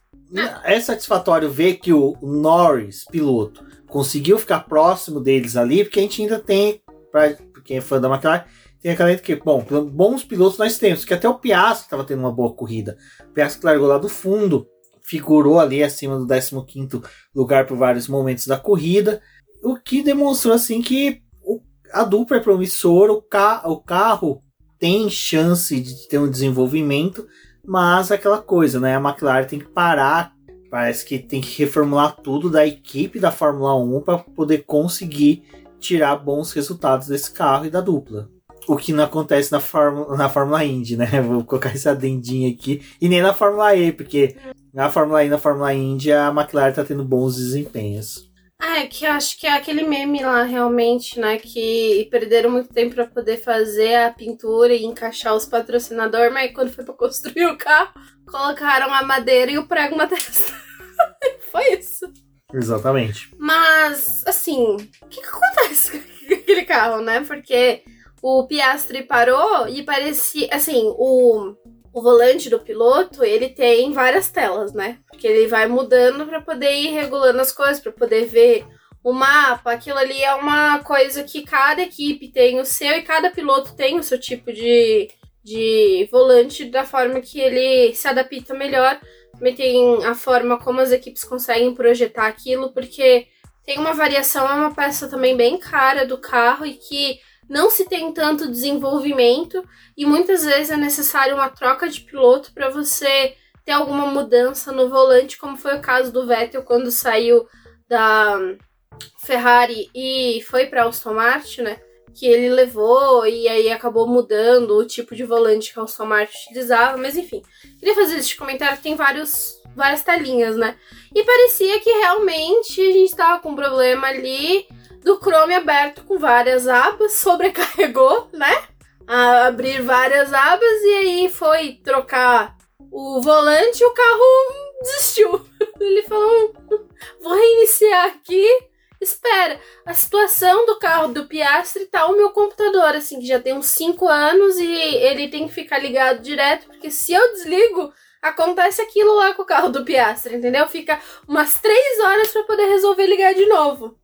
[SPEAKER 1] é satisfatório ver que o Norris, piloto, conseguiu ficar próximo deles ali, porque a gente ainda tem, pra quem é fã da McLaren, tem aquela ideia que, bom, bons pilotos nós temos, que até o Piastri estava tendo uma boa corrida. O Piastri largou lá do fundo, figurou ali acima do 15º lugar por vários momentos da corrida, o que demonstrou assim que a dupla é promissora, o, ca, o carro tem chance de ter um desenvolvimento, mas aquela coisa, né? A McLaren tem que parar, parece que tem que reformular tudo da equipe da Fórmula 1 para poder conseguir tirar bons resultados desse carro e da dupla. O que não acontece na, Fórmula, na Fórmula Indy, né? Vou colocar esse adendinho aqui. E nem na Fórmula E, porque na Fórmula E e na Fórmula Indy a McLaren tá tendo bons desempenhos.
[SPEAKER 2] Ah, é que eu acho que é aquele meme lá realmente, né? Que perderam muito tempo para poder fazer a pintura e encaixar os patrocinadores, mas quando foi para construir o carro, colocaram a madeira e o prego na testa. foi isso.
[SPEAKER 1] Exatamente.
[SPEAKER 2] Mas, assim, o que, que acontece com aquele carro, né? Porque o Piastri parou e parecia. Assim, o, o volante do piloto, ele tem várias telas, né? Porque ele vai mudando para poder ir regulando as coisas, para poder ver o mapa. Aquilo ali é uma coisa que cada equipe tem o seu e cada piloto tem o seu tipo de, de volante da forma que ele se adapta melhor. Também tem a forma como as equipes conseguem projetar aquilo, porque tem uma variação, é uma peça também bem cara do carro e que não se tem tanto desenvolvimento e muitas vezes é necessário uma troca de piloto para você ter alguma mudança no volante, como foi o caso do Vettel quando saiu da Ferrari e foi para Aston Martin, né? Que ele levou e aí acabou mudando o tipo de volante que a Aston Martin utilizava, mas enfim. Queria fazer esse comentário, tem vários várias telinhas, né? E parecia que realmente a gente estava com um problema ali do Chrome aberto com várias abas, sobrecarregou, né? A abrir várias abas e aí foi trocar o volante e o carro desistiu. Ele falou: vou reiniciar aqui. Espera, a situação do carro do Piastre tá o meu computador, assim, que já tem uns 5 anos e ele tem que ficar ligado direto, porque se eu desligo, acontece aquilo lá com o carro do Piastre, entendeu? Fica umas 3 horas para poder resolver ligar de novo.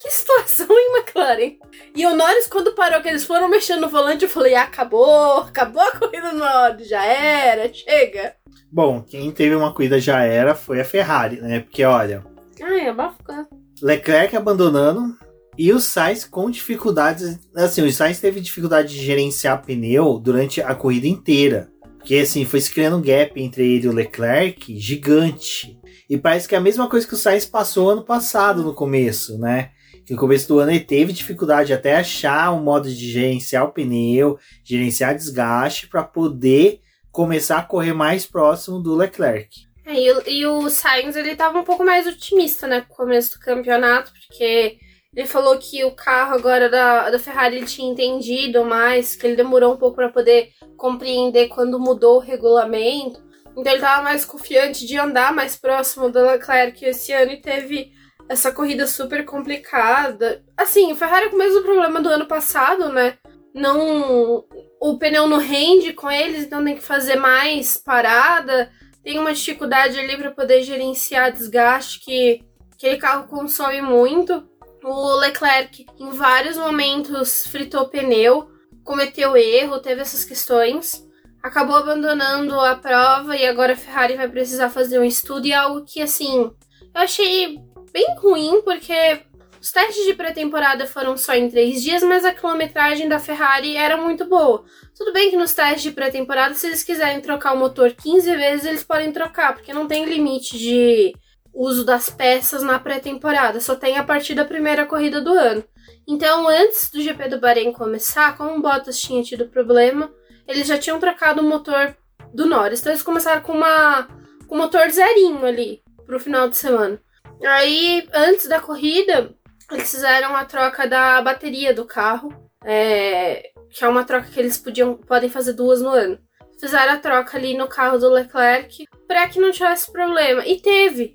[SPEAKER 2] Que situação, hein, McLaren? E o Norris, quando parou, que eles foram mexendo no volante, eu falei: acabou, acabou a corrida no Norris, já era, chega.
[SPEAKER 1] Bom, quem teve uma corrida já era foi a Ferrari, né? Porque olha.
[SPEAKER 2] Ai, abafou.
[SPEAKER 1] Leclerc abandonando e o Sainz com dificuldades. Assim, o Sainz teve dificuldade de gerenciar pneu durante a corrida inteira. Porque assim, foi se criando um gap entre ele e o Leclerc gigante. E parece que é a mesma coisa que o Sainz passou ano passado no começo, né? No começo do ano ele teve dificuldade até achar um modo de gerenciar o pneu, gerenciar desgaste para poder começar a correr mais próximo do Leclerc.
[SPEAKER 2] É, e, e o Sainz ele estava um pouco mais otimista, né, com o começo do campeonato, porque ele falou que o carro agora da, da Ferrari ele tinha entendido mais, que ele demorou um pouco para poder compreender quando mudou o regulamento. Então ele estava mais confiante de andar mais próximo do Leclerc esse ano e teve essa corrida super complicada. Assim, o Ferrari com o mesmo problema do ano passado, né? Não. O pneu não rende com eles, então tem que fazer mais parada. Tem uma dificuldade ali para poder gerenciar desgaste que aquele carro consome muito. O Leclerc, em vários momentos, fritou pneu, cometeu erro, teve essas questões. Acabou abandonando a prova e agora a Ferrari vai precisar fazer um estudo e algo que, assim, eu achei bem ruim, porque os testes de pré-temporada foram só em três dias, mas a quilometragem da Ferrari era muito boa. Tudo bem que nos testes de pré-temporada, se eles quiserem trocar o motor 15 vezes, eles podem trocar, porque não tem limite de uso das peças na pré-temporada, só tem a partir da primeira corrida do ano. Então, antes do GP do Bahrein começar, como o Bottas tinha tido problema, eles já tinham trocado o motor do Norris. Então, eles começaram com uma com motor zerinho ali pro final de semana. Aí, antes da corrida, eles fizeram a troca da bateria do carro, é, que é uma troca que eles podiam, podem fazer duas no ano. Fizeram a troca ali no carro do Leclerc para que não tivesse problema. E teve,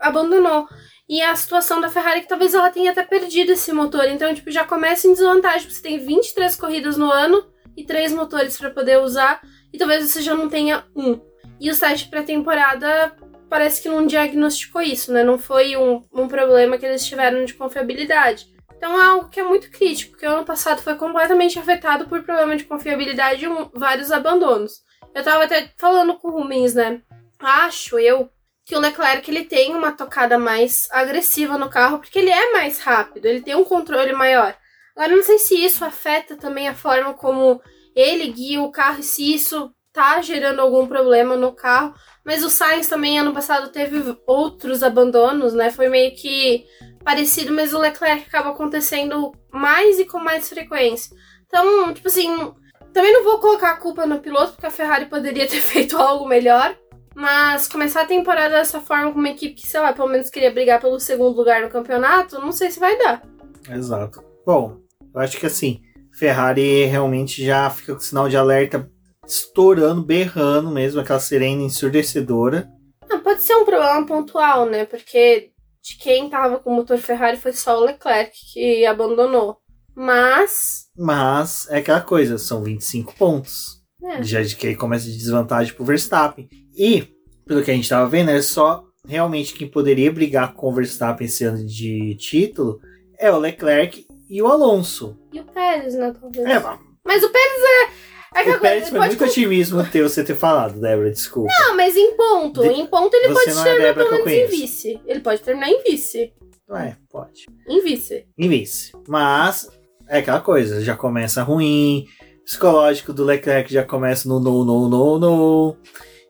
[SPEAKER 2] abandonou. E a situação da Ferrari é que talvez ela tenha até perdido esse motor. Então, tipo, já começa em desvantagem. Você tem 23 corridas no ano e três motores para poder usar. E talvez você já não tenha um. E os testes pré-temporada parece que não diagnosticou isso, né? Não foi um, um problema que eles tiveram de confiabilidade. Então é algo que é muito crítico, porque o ano passado foi completamente afetado por problema de confiabilidade e um, vários abandonos. Eu tava até falando com o Rubens, né? Acho eu que o Leclerc ele tem uma tocada mais agressiva no carro, porque ele é mais rápido, ele tem um controle maior. Agora, não sei se isso afeta também a forma como ele guia o carro e se isso tá gerando algum problema no carro. Mas o Sainz também ano passado teve outros abandonos, né? Foi meio que parecido, mas o Leclerc acaba acontecendo mais e com mais frequência. Então, tipo assim, também não vou colocar a culpa no piloto, porque a Ferrari poderia ter feito algo melhor. Mas começar a temporada dessa forma com uma equipe que, sei lá, pelo menos queria brigar pelo segundo lugar no campeonato, não sei se vai dar.
[SPEAKER 1] Exato. Bom, eu acho que assim, Ferrari realmente já fica com sinal de alerta estourando, berrando mesmo, aquela sirene ensurdecedora.
[SPEAKER 2] Ah, pode ser um problema pontual, né? Porque de quem tava com o motor Ferrari foi só o Leclerc que abandonou. Mas.
[SPEAKER 1] Mas é aquela coisa, são 25 pontos.
[SPEAKER 2] É.
[SPEAKER 1] Já de que aí começa de desvantagem pro Verstappen. E, pelo que a gente tava vendo, é só realmente quem poderia brigar com o Verstappen esse ano de título é o Leclerc e o Alonso.
[SPEAKER 2] E o Pérez, né? Talvez.
[SPEAKER 1] É, mas
[SPEAKER 2] Mas o Pérez é. É aquela
[SPEAKER 1] o Pérez foi muito otimismo teu você ter falado, Débora, desculpa.
[SPEAKER 2] Não, mas em ponto.
[SPEAKER 1] De-
[SPEAKER 2] Em ponto ele
[SPEAKER 1] Você
[SPEAKER 2] pode
[SPEAKER 1] é
[SPEAKER 2] terminar
[SPEAKER 1] Débora
[SPEAKER 2] pelo
[SPEAKER 1] que
[SPEAKER 2] menos em vice. Ele pode terminar em vice.
[SPEAKER 1] É, pode.
[SPEAKER 2] Em vice.
[SPEAKER 1] Em vice. Mas é aquela coisa, já começa ruim, psicológico do Leclerc já começa no no, no, no, no.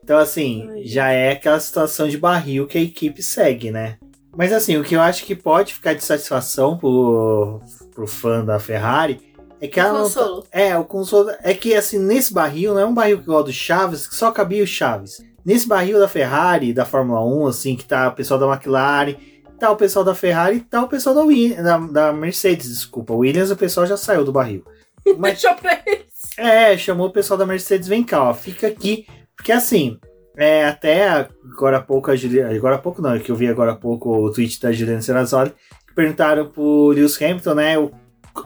[SPEAKER 1] Então, assim,
[SPEAKER 2] Ai.
[SPEAKER 1] já é aquela situação de barril que a equipe segue, né? Mas, assim, o que eu acho que pode ficar de satisfação pro, pro fã da Ferrari é que ela não. tá-
[SPEAKER 2] Consolo.
[SPEAKER 1] É, o consolo. É que, assim, nesse barril, não é um barril igual do Chaves, que só cabia o Chaves. Nesse barril da Ferrari, da Fórmula 1, assim, que tá o pessoal da McLaren, tá o pessoal da Ferrari e tá o pessoal da, Wi- da, da Mercedes, desculpa. Williams, o pessoal já saiu do barril. Mas,
[SPEAKER 2] Deixa pra eles.
[SPEAKER 1] é, chamou o pessoal da Mercedes, vem cá, ó, fica aqui. Porque assim, é, até agora há pouco a Juliana. Agora há pouco não, é que eu vi agora há pouco o tweet da Juliana Serrazoli, que perguntaram pro Lewis Hamilton, né, o,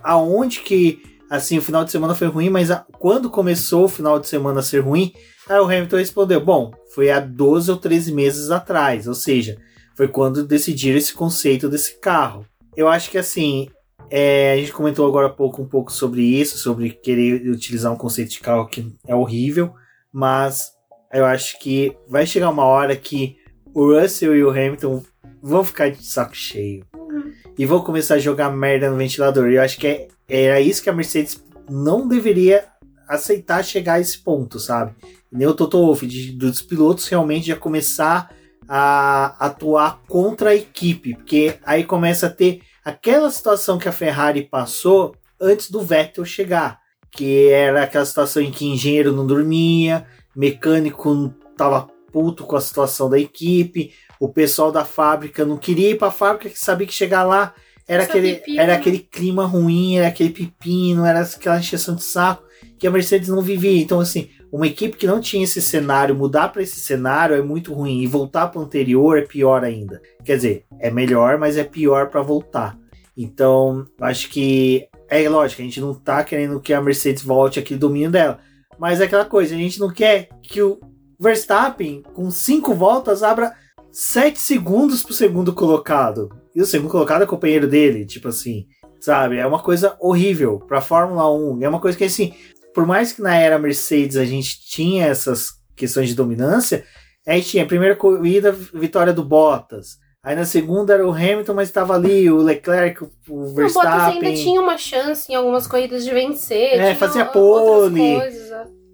[SPEAKER 1] aonde que, assim, o final de semana foi ruim, mas a- quando começou o final de semana a ser ruim, aí o Hamilton respondeu, bom, foi há 12 ou 13 meses atrás, ou seja, foi quando decidiram esse conceito desse carro. Eu acho que assim, é, a gente comentou agora há pouco um pouco sobre isso, sobre querer utilizar um conceito de carro que é horrível, mas eu acho que vai chegar uma hora que o Russell e o Hamilton vão ficar de saco cheio e vão começar a jogar merda no ventilador. E eu acho que é, era isso que a Mercedes não deveria aceitar chegar a esse ponto, sabe? Nem o Toto Wolff, de- dos pilotos realmente já começar a atuar contra a equipe, porque aí começa a ter aquela situação que a Ferrari passou antes do Vettel chegar, que era aquela situação em que engenheiro não dormia, mecânico tava puto com a situação da equipe, o pessoal da fábrica não queria ir para a fábrica, que sabia que chegar lá era aquele,
[SPEAKER 2] pepino.
[SPEAKER 1] era aquele clima ruim, era aquele pepino, era aquela encheção de saco que a Mercedes não vivia. Então, assim, uma equipe que não tinha esse cenário, mudar para esse cenário é muito ruim. E voltar para o anterior é pior ainda. Quer dizer, é melhor, mas é pior para voltar. Então, acho que é lógico, a gente não tá querendo que a Mercedes volte aquele domínio dela. Mas é aquela coisa, a gente não quer que o Verstappen, com cinco voltas, abra sete segundos pro segundo colocado. E o segundo colocado é companheiro dele, tipo assim, sabe? É uma coisa horrível pra Fórmula 1. É uma coisa que, assim, por mais que na era Mercedes a gente tinha essas questões de dominância, a gente tinha a primeira corrida, vitória do Bottas. Aí na segunda era o Hamilton, mas estava ali o Leclerc, o- o
[SPEAKER 2] O Bottas
[SPEAKER 1] Verstappen.
[SPEAKER 2] ainda tinha uma chance em algumas corridas de vencer.
[SPEAKER 1] É, fazia pole.
[SPEAKER 2] coisas,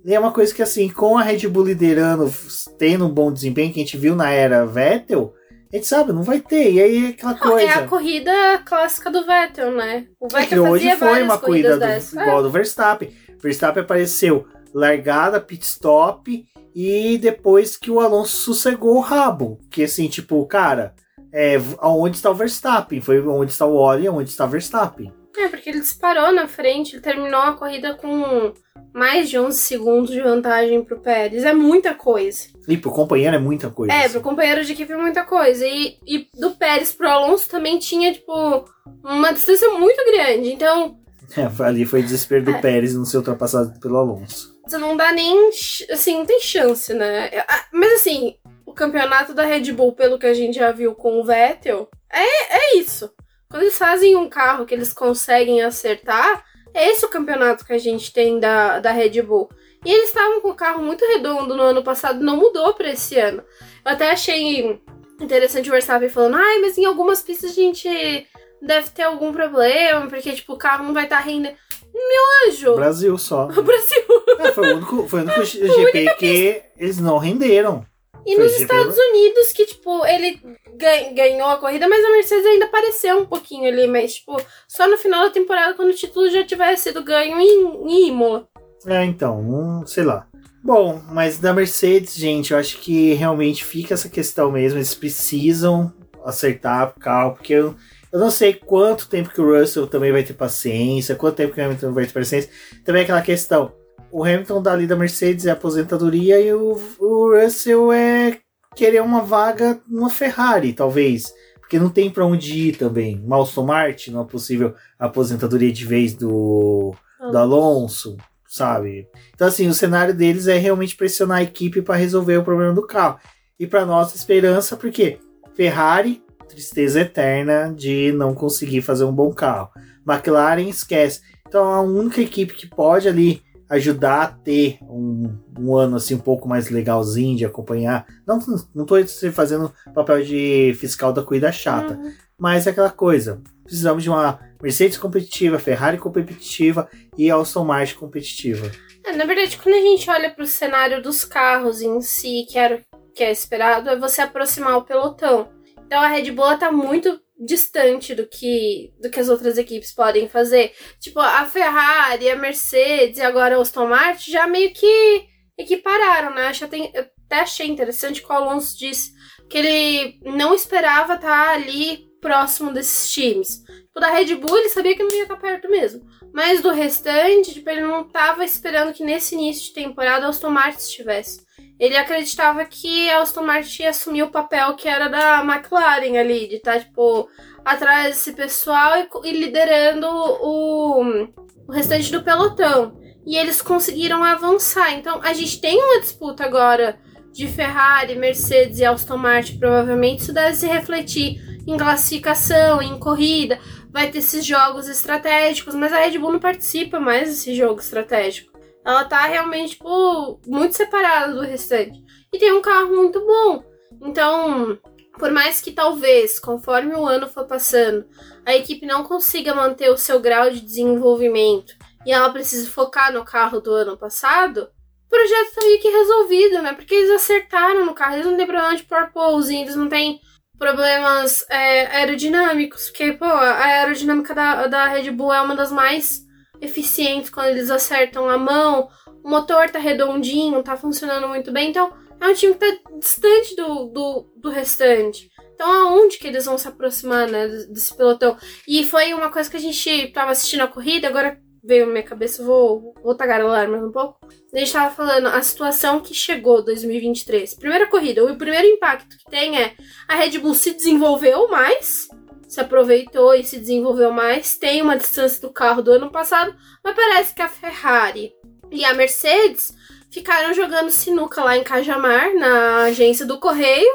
[SPEAKER 2] é.
[SPEAKER 1] E é uma coisa que, assim, com a Red Bull liderando, tendo um bom desempenho que a gente viu na era Vettel, a gente sabe, não vai ter. E aí é aquela
[SPEAKER 2] Não,
[SPEAKER 1] coisa.
[SPEAKER 2] É a corrida clássica do Vettel, né? O
[SPEAKER 1] É
[SPEAKER 2] Vettel
[SPEAKER 1] que hoje
[SPEAKER 2] fazia
[SPEAKER 1] foi uma corrida do.
[SPEAKER 2] É.
[SPEAKER 1] igual do Verstappen. Verstappen apareceu largada, pit stop e depois que o Alonso sossegou o rabo. Que assim, tipo, cara, é, aonde está o Verstappen? Foi onde está o Oli, onde está o Verstappen.
[SPEAKER 2] É, porque ele disparou na frente, ele terminou a corrida com mais de 11 segundos de vantagem pro Pérez. É muita coisa.
[SPEAKER 1] E pro companheiro é muita coisa.
[SPEAKER 2] É,
[SPEAKER 1] assim.
[SPEAKER 2] pro companheiro de equipe é muita coisa. E, e do Pérez pro Alonso também tinha, tipo, uma distância muito grande. Então,
[SPEAKER 1] É, ali foi desespero do
[SPEAKER 2] É.
[SPEAKER 1] Pérez não ser ultrapassado pelo Alonso.
[SPEAKER 2] você não dá nem. Assim, não tem chance, né? Ah, Mas assim, o campeonato da Red Bull, pelo que a gente já viu com o Vettel, é, é isso. Quando eles fazem um carro que eles conseguem acertar, é esse o campeonato que a gente tem da, da Red Bull. E eles estavam com o carro muito redondo no ano passado, não mudou pra esse ano. Eu até achei interessante o Verstappen falando, ai, mas em algumas pistas a gente deve ter algum problema, porque, tipo, o carro não vai estar rendendo. Meu anjo!
[SPEAKER 1] Brasil só.
[SPEAKER 2] O Brasil!
[SPEAKER 1] É, foi o único, foi o único GP que eles não renderam.
[SPEAKER 2] E
[SPEAKER 1] Foi
[SPEAKER 2] nos Estados Unidos, que, tipo, ele gan- ganhou a corrida, mas a Mercedes ainda apareceu um pouquinho ali, mas, tipo, só no final da temporada, quando o título já tivesse sido ganho em, em Imola.
[SPEAKER 1] É, então, hum, sei lá. Bom, mas da Mercedes, gente, eu acho que realmente fica essa questão mesmo. Eles precisam acertar o carro, porque eu, eu não sei quanto tempo que o Russell também vai ter paciência, quanto tempo que o Hamilton vai ter paciência. Também aquela questão. O Hamilton dali da Mercedes é aposentadoria e o, o Russell é querer uma vaga numa Ferrari, talvez. Porque não tem pra onde ir também. Uma Aston Martin, uma possível aposentadoria de vez do, do Alonso, sabe? Então, assim, o cenário deles é realmente pressionar a equipe para resolver o problema do carro. E para nossa esperança, porque Ferrari, tristeza eterna de não conseguir fazer um bom carro. McLaren, esquece. Então, a única equipe que pode ali ajudar a ter um, um ano assim um pouco mais legalzinho de acompanhar. Não, não tô fazendo papel de fiscal da corrida chata,
[SPEAKER 2] Uhum.
[SPEAKER 1] mas é aquela coisa. Precisamos de uma Mercedes competitiva, Ferrari competitiva e Aston Martin competitiva.
[SPEAKER 2] É, na verdade, quando a gente olha para o cenário dos carros em si, que, era, que é esperado, é você aproximar o pelotão. Então a Red Bull está muito distante do que, do que as outras equipes podem fazer. Tipo, a Ferrari, a Mercedes e agora a Aston Martin já meio que equipararam, né? Acho até, eu até achei interessante que o Alonso disse que ele não esperava estar ali próximo desses times. Tipo, da Red Bull ele sabia que não ia estar perto mesmo. Mas do restante, tipo, ele não estava esperando que nesse início de temporada Aston Martin estivesse. Ele acreditava que a Aston Martin ia assumir o papel que era da McLaren ali, de estar, tipo, atrás desse pessoal e, e liderando o, o restante do pelotão. E eles conseguiram avançar. Então a gente tem uma disputa agora de Ferrari, Mercedes e Aston Martin. Provavelmente isso deve se refletir em classificação, em corrida. Vai ter esses jogos estratégicos, mas a Red Bull não participa mais desse jogo estratégico. Ela tá realmente, tipo, muito separada do restante. E tem um carro muito bom. Então, por mais que talvez, conforme o ano for passando, a equipe não consiga manter o seu grau de desenvolvimento e ela precisa focar no carro do ano passado, o projeto tá meio que resolvido, né? Porque eles acertaram no carro, eles não têm problema de porpoise, eles não têm problemas é, aerodinâmicos, porque, pô, a aerodinâmica da, da Red Bull é uma das mais eficientes quando eles acertam a mão, o motor tá redondinho, tá funcionando muito bem, então é um time que tá distante do, do, do restante. Então, aonde que eles vão se aproximar, né, desse pelotão? E foi uma coisa que a gente tava assistindo a corrida, agora veio na minha cabeça, vou, vou tagarelar mais um pouco. A gente tava falando a situação que chegou 2023. Primeira corrida, o primeiro impacto que tem é a Red Bull se desenvolveu mais, se aproveitou e se desenvolveu mais, tem uma distância do carro do ano passado, mas parece que a Ferrari e a Mercedes ficaram jogando sinuca lá em Cajamar, na agência do Correio,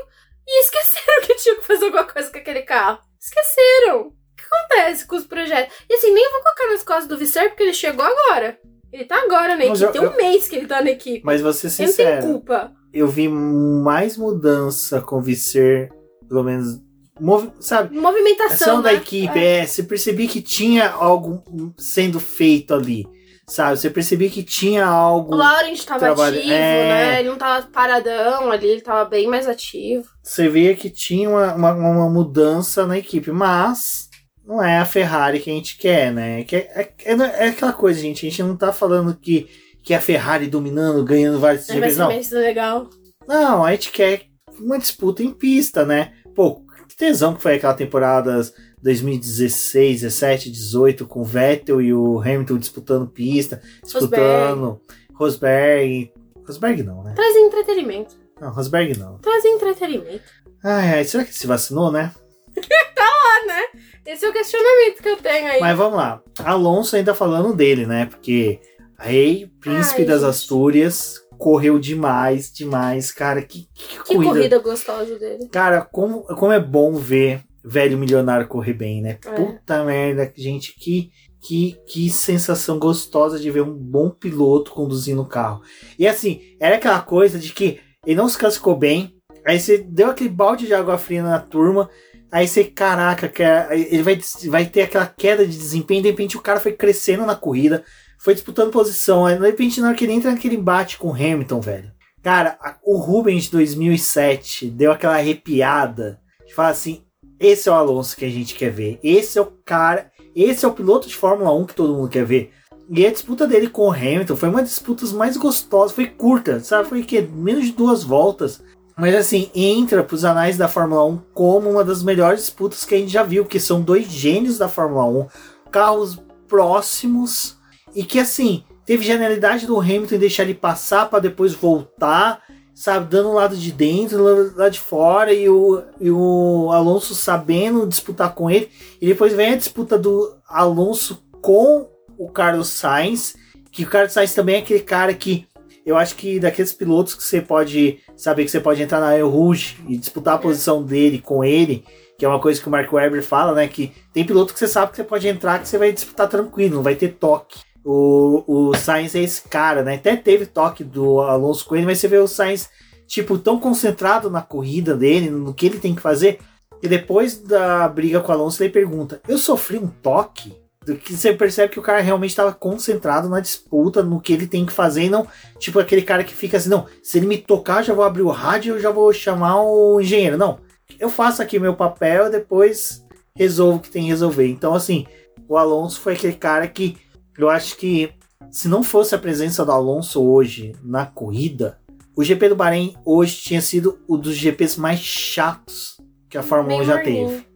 [SPEAKER 2] e esqueceram que tinha que fazer alguma coisa com aquele carro. Esqueceram. Que acontece com os projetos? E assim, nem vou colocar nas costas do Visser, porque ele chegou agora. Ele tá agora na
[SPEAKER 1] Mas
[SPEAKER 2] equipe,
[SPEAKER 1] eu-
[SPEAKER 2] tem um mês que ele tá na equipe.
[SPEAKER 1] Mas vou ser
[SPEAKER 2] Ele não tem
[SPEAKER 1] sincero,
[SPEAKER 2] culpa.
[SPEAKER 1] eu vi mais mudança com o Visser, pelo menos, movi- sabe?
[SPEAKER 2] Movimentação
[SPEAKER 1] ação da
[SPEAKER 2] né?
[SPEAKER 1] equipe,
[SPEAKER 2] É.
[SPEAKER 1] é. Você percebia que tinha algo sendo feito ali, sabe? Você percebia que tinha algo.
[SPEAKER 2] O Laurent tava
[SPEAKER 1] Trabalho-
[SPEAKER 2] ativo,
[SPEAKER 1] é.
[SPEAKER 2] né? Ele não tava paradão ali, ele tava bem mais ativo.
[SPEAKER 1] Você via que tinha uma, uma, uma mudança na equipe, mas não é a Ferrari que a gente quer, né? Que é, é, é aquela coisa, gente. A gente não tá falando que, que é a Ferrari dominando, ganhando vários
[SPEAKER 2] Vai
[SPEAKER 1] GPs, não.
[SPEAKER 2] legal.
[SPEAKER 1] Não, a gente quer uma disputa em pista, né? Pô, que tesão que foi aquela temporada 2016, 17, 18, com o Vettel e o Hamilton disputando pista, disputando Rosberg. Rosberg não, né?
[SPEAKER 2] Traz entretenimento.
[SPEAKER 1] Não, Rosberg não.
[SPEAKER 2] Traz entretenimento.
[SPEAKER 1] Ai, ai, será que se vacinou, né?
[SPEAKER 2] Ah, né? Esse é o questionamento que eu tenho aí.
[SPEAKER 1] Mas vamos lá. Alonso ainda falando dele, né? Porque Rei, príncipe
[SPEAKER 2] Ai,
[SPEAKER 1] das
[SPEAKER 2] gente.
[SPEAKER 1] Astúrias, correu demais, demais. Cara, que, que,
[SPEAKER 2] que corrida. gostosa dele.
[SPEAKER 1] Cara, como, como é bom ver velho milionário correr bem, né?
[SPEAKER 2] É.
[SPEAKER 1] Puta merda, gente, que, que, que sensação gostosa de ver um bom piloto conduzindo o carro. E assim, era aquela coisa de que ele não se classificou bem, aí você deu aquele balde de água fria na turma, aí você, caraca, é- ele vai, vai ter aquela queda de desempenho, de repente o cara foi crescendo na corrida, foi disputando posição, aí de repente na hora que ele entra naquele embate com o Hamilton, velho. Cara, o Rubens de 2007 deu aquela arrepiada. De falar assim: esse é o Alonso que a gente quer ver. Esse é o cara. Esse é o piloto de Fórmula 1 que todo mundo quer ver. E a disputa dele com o Hamilton foi uma das disputas mais gostosas. Foi curta, sabe? Foi que menos de duas voltas. Mas assim, entra para os anais da Fórmula 1 como uma das melhores disputas que a gente já viu, que são dois gênios da Fórmula 1, carros próximos e que assim, teve genialidade do Hamilton deixar ele passar para depois voltar, sabe, dando lado de dentro, lado de fora, e o, e o Alonso sabendo disputar com ele. E depois vem a disputa do Alonso com o Carlos Sainz, que o Carlos Sainz também é aquele cara que eu acho que daqueles pilotos que você pode saber que você pode entrar na El Rouge e disputar a posição dele com ele, que é uma coisa que o Mark Webber fala, né? Que tem piloto que você sabe que você pode entrar que você vai disputar tranquilo, não vai ter toque. O, o Sainz é esse cara, né? Até teve toque do Alonso com ele, mas você vê o Sainz, tipo, tão concentrado na corrida dele, no que ele tem que fazer, e depois da briga com o Alonso, ele pergunta: Eu sofri um toque? Que você percebe que o cara realmente estava concentrado na disputa, no que ele tem que fazer, e não tipo aquele cara que fica assim: Não, se ele me tocar, já vou abrir o rádio, eu já vou chamar o engenheiro. Não, eu faço aqui meu papel, depois resolvo o que tem que resolver. Então, assim, o Alonso foi aquele cara que eu acho que se não fosse a presença do Alonso hoje na corrida, o GP do Bahrein hoje tinha sido um dos GPs mais chatos que a Fórmula 1 já teve.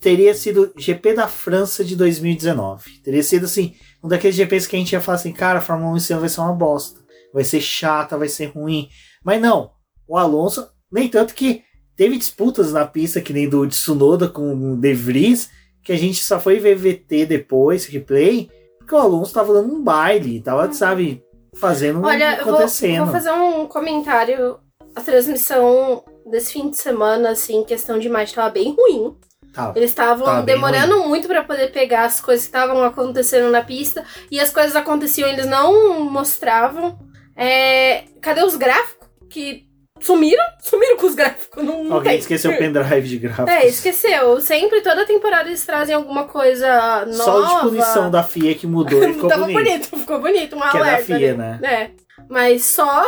[SPEAKER 1] Teria sido GP da França de 2019. Teria sido assim, um daqueles GPs que a gente ia falar assim, cara, a Fórmula 1 esse ano vai ser uma bosta. Vai ser chata, vai ser ruim. Mas não, o Alonso, nem tanto que teve disputas na pista, que nem do Tsunoda com o De Vries, que a gente só foi ver VT depois, replay, porque o Alonso tava dando um baile, tava, uhum. sabe, fazendo
[SPEAKER 2] Olha, acontecendo. Vou, vou fazer um comentário. A transmissão desse fim de semana, assim, questão de imagem, tava bem ruim. Eles estavam demorando muito para poder pegar as coisas que estavam acontecendo na pista. E as coisas aconteciam, eles não mostravam. É, cadê os gráficos? Que Sumiram? Sumiram com os gráficos. Não, não
[SPEAKER 1] Alguém tem. esqueceu o pendrive de gráficos.
[SPEAKER 2] É, esqueceu. Sempre, toda temporada eles trazem alguma coisa nova. Só
[SPEAKER 1] de punição da FIA que mudou e ficou bonito.
[SPEAKER 2] bonito. Ficou bonito, um que alerta.
[SPEAKER 1] é da FIA, né?
[SPEAKER 2] É. Mas só...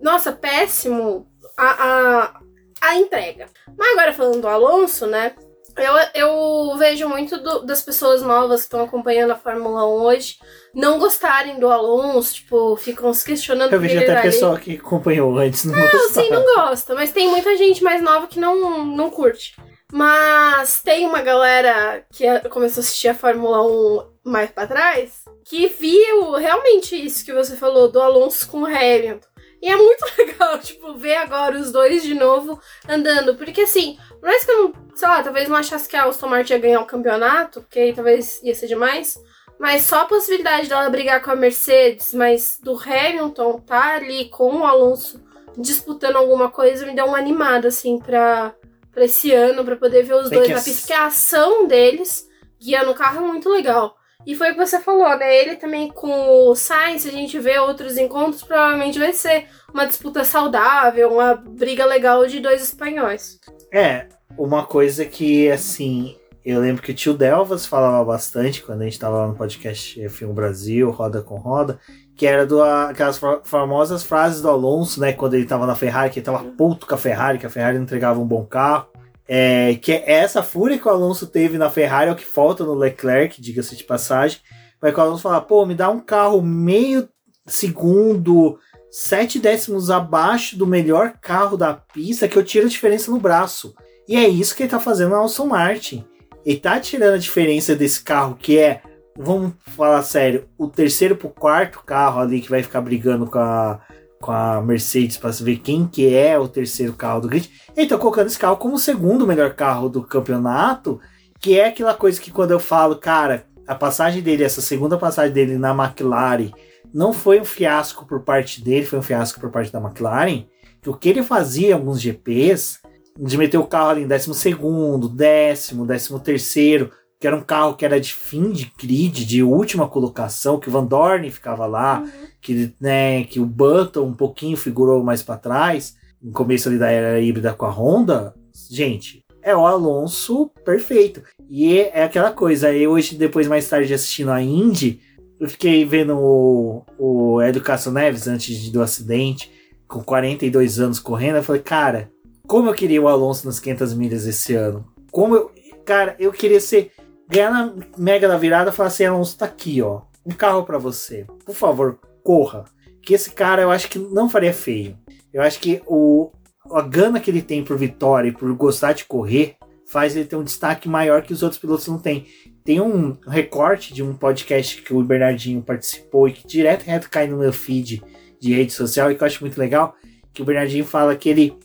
[SPEAKER 2] Nossa, péssimo a, a, a entrega. Mas agora falando do Alonso, né? Eu, eu vejo muito do, das pessoas novas que estão acompanhando a Fórmula 1 hoje não gostarem do Alonso, tipo, ficam se questionando.
[SPEAKER 1] Eu vejo até pessoa que acompanhou antes não
[SPEAKER 2] Não, sim, não gosta, mas tem muita gente mais nova que não, não curte. Mas tem uma galera que começou a assistir a Fórmula 1 mais para trás que viu realmente isso que você falou do Alonso com o Hamilton. E é muito legal, tipo, ver agora os dois de novo andando. Porque assim, por mais que eu não, sei lá, talvez não achasse que a Aston Martin ia ganhar o campeonato, porque aí talvez ia ser demais. Mas só a possibilidade dela brigar com a Mercedes, mas do Hamilton tá ali com o Alonso disputando alguma coisa, me deu uma animada, assim, pra, pra esse ano, pra poder ver os Tem dois na pista. Porque a ação deles guiando o carro é muito legal. E foi o que você falou, né? Ele também com o Sainz, a gente vê outros encontros, provavelmente vai ser uma disputa saudável, uma briga legal de dois espanhóis.
[SPEAKER 1] É, uma coisa que, assim, eu lembro que o tio Delvas falava bastante quando a gente estava lá no podcast F1 Brasil, Roda com Roda, que era do, aquelas famosas frases do Alonso, né? Quando ele estava na Ferrari, que ele estava puto com a Ferrari, que a Ferrari entregava um bom carro. É, que é essa fúria que o Alonso teve na Ferrari é o que falta no Leclerc, diga-se de passagem. Vai que o Alonso falar, pô, me dá um carro meio segundo, sete décimos abaixo do melhor carro da pista, que eu tiro a diferença no braço. E é isso que ele tá fazendo na Aston Martin. Ele tá tirando a diferença desse carro que é, vamos falar sério, o terceiro pro quarto carro ali que vai ficar brigando com a, com a Mercedes para ver quem que é o terceiro carro do grid. Ele tá colocando esse carro como o segundo melhor carro do campeonato, que é aquela coisa que quando eu falo, cara, a passagem dele, essa segunda passagem dele na McLaren, não foi um fiasco por parte dele, foi um fiasco por parte da McLaren. Que o que ele fazia em alguns GPs de meter o carro ali em décimo segundo, décimo, décimo terceiro, que era um carro que era de fim de grid, de última colocação, que o Van Dorn ficava lá, uhum. que, né, que o Button um pouquinho figurou mais para trás, no começo ali da era híbrida com a Honda, gente, é o Alonso perfeito. E é aquela coisa, aí hoje, depois mais tarde assistindo a Indy, eu fiquei vendo o, o Educação Neves antes do acidente, com 42 anos correndo, eu falei, cara, como eu queria o Alonso nas 500 milhas esse ano. Como eu, cara, eu queria ser ganhar na mega da virada e falar assim, Alonso, tá aqui, ó, um carro para você. Por favor, corra. Que esse cara eu acho que não faria feio. Eu acho que o a gana que ele tem por vitória e por gostar de correr faz ele ter um destaque maior que os outros pilotos não têm. Tem um recorte de um podcast que o Bernardinho participou e que direto reto cai no meu feed de rede social e que eu acho muito legal, que o Bernardinho fala que ele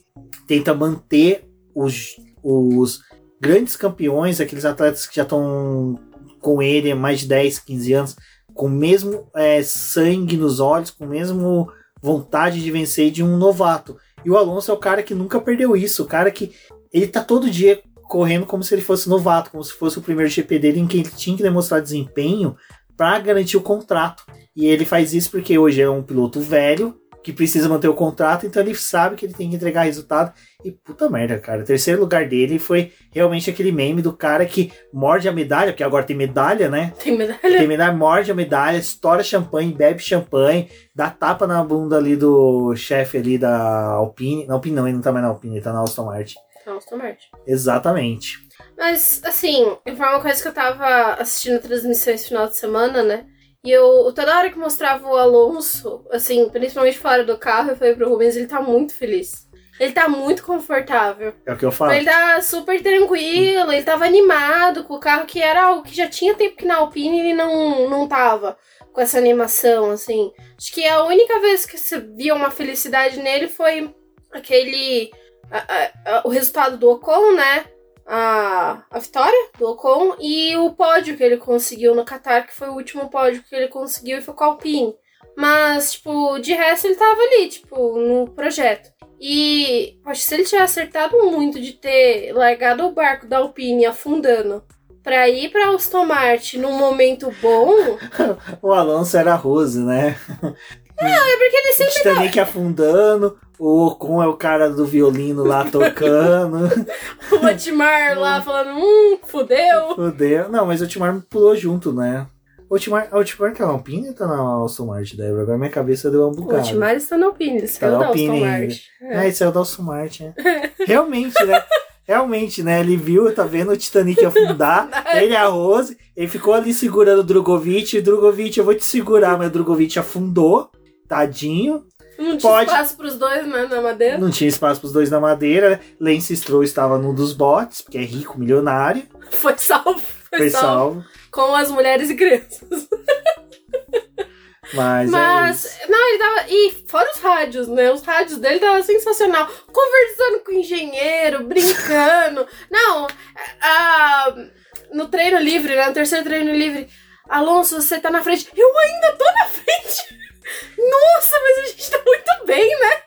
[SPEAKER 1] tenta manter os, os grandes campeões, aqueles atletas que já estão com ele há mais de 10, 15 anos, com o mesmo é, sangue nos olhos, com mesmo vontade de vencer de um novato. E o Alonso é o cara que nunca perdeu isso, o cara que ele tá todo dia correndo como se ele fosse novato, como se fosse o primeiro GP dele em que ele tinha que demonstrar desempenho para garantir o contrato. E ele faz isso porque hoje é um piloto velho que precisa manter o contrato, então ele sabe que ele tem que entregar resultado. E puta merda, cara. O terceiro lugar dele foi realmente aquele meme do cara que morde a medalha, porque agora tem medalha, né?
[SPEAKER 2] Tem medalha.
[SPEAKER 1] Tem medalha, morde a medalha, estoura champanhe, bebe champanhe, dá tapa na bunda ali do chefe ali da Alpine. Não, Alpine não, ele não tá mais na Alpine, ele tá na Aston Martin.
[SPEAKER 2] Não, Aston Martin.
[SPEAKER 1] Exatamente.
[SPEAKER 2] Mas, assim, foi uma coisa que eu tava assistindo a transmissão esse final de semana, né? E eu, toda hora que mostrava o Alonso, assim, principalmente fora do carro, eu falei pro Rubens, ele tá muito feliz. Ele tá muito confortável.
[SPEAKER 1] É o que eu falo.
[SPEAKER 2] Ele tá super tranquilo, ele tava animado com o carro, que era algo que já tinha tempo que na Alpine ele não, não tava com essa animação, assim. Acho que a única vez que você via uma felicidade nele foi aquele. A, a, a, o resultado do Ocon, né? A, a vitória do Ocon e o pódio que ele conseguiu no Qatar, que foi o último pódio que ele conseguiu e foi com a Alpine. Mas, tipo, de resto ele tava ali, tipo, no projeto. E, acho que se ele tivesse acertado muito de ter largado o barco da Alpine afundando pra ir pra Aston Martin num momento bom.
[SPEAKER 1] o Alonso era Rose, né?
[SPEAKER 2] Não, é porque ele sempre.
[SPEAKER 1] O Titanic tá... afundando, o Ocon é o cara do violino lá tocando.
[SPEAKER 2] o Otmar lá falando, hum, fudeu.
[SPEAKER 1] Fudeu. Não, mas o Otmar pulou junto, né? O Otmar, o Otmar tá na Alpine ou tá na Aston Martin, Débora? Agora minha cabeça deu uma bugada.
[SPEAKER 2] O Otmar está na Alpine, ele saiu tá da Aston Martin.
[SPEAKER 1] É. Esse é o da Aston Martin. É. Realmente, né? Realmente, né? Ele viu, tá vendo o Titanic afundar, ele é a Rose, ele ficou ali segurando o Drogovic, Drogovic, eu vou te segurar, mas o Drogovic afundou, tadinho.
[SPEAKER 2] Não tinha Pode... espaço pros dois né, na madeira.
[SPEAKER 1] Não tinha espaço pros dois na madeira. Lance Stroll estava num dos botes, porque é rico, milionário.
[SPEAKER 2] Foi salvo.
[SPEAKER 1] Foi, foi salvo. salvo.
[SPEAKER 2] Com as mulheres e crianças.
[SPEAKER 1] Mas,
[SPEAKER 2] Mas
[SPEAKER 1] é
[SPEAKER 2] não, ele tava. E fora os rádios, né? Os rádios dele tava sensacional. Conversando com o engenheiro, brincando. não, a, no treino livre, né? No terceiro treino livre. Alonso, você tá na frente. Eu ainda tô na frente! Nossa, mas a gente tá muito bem, né?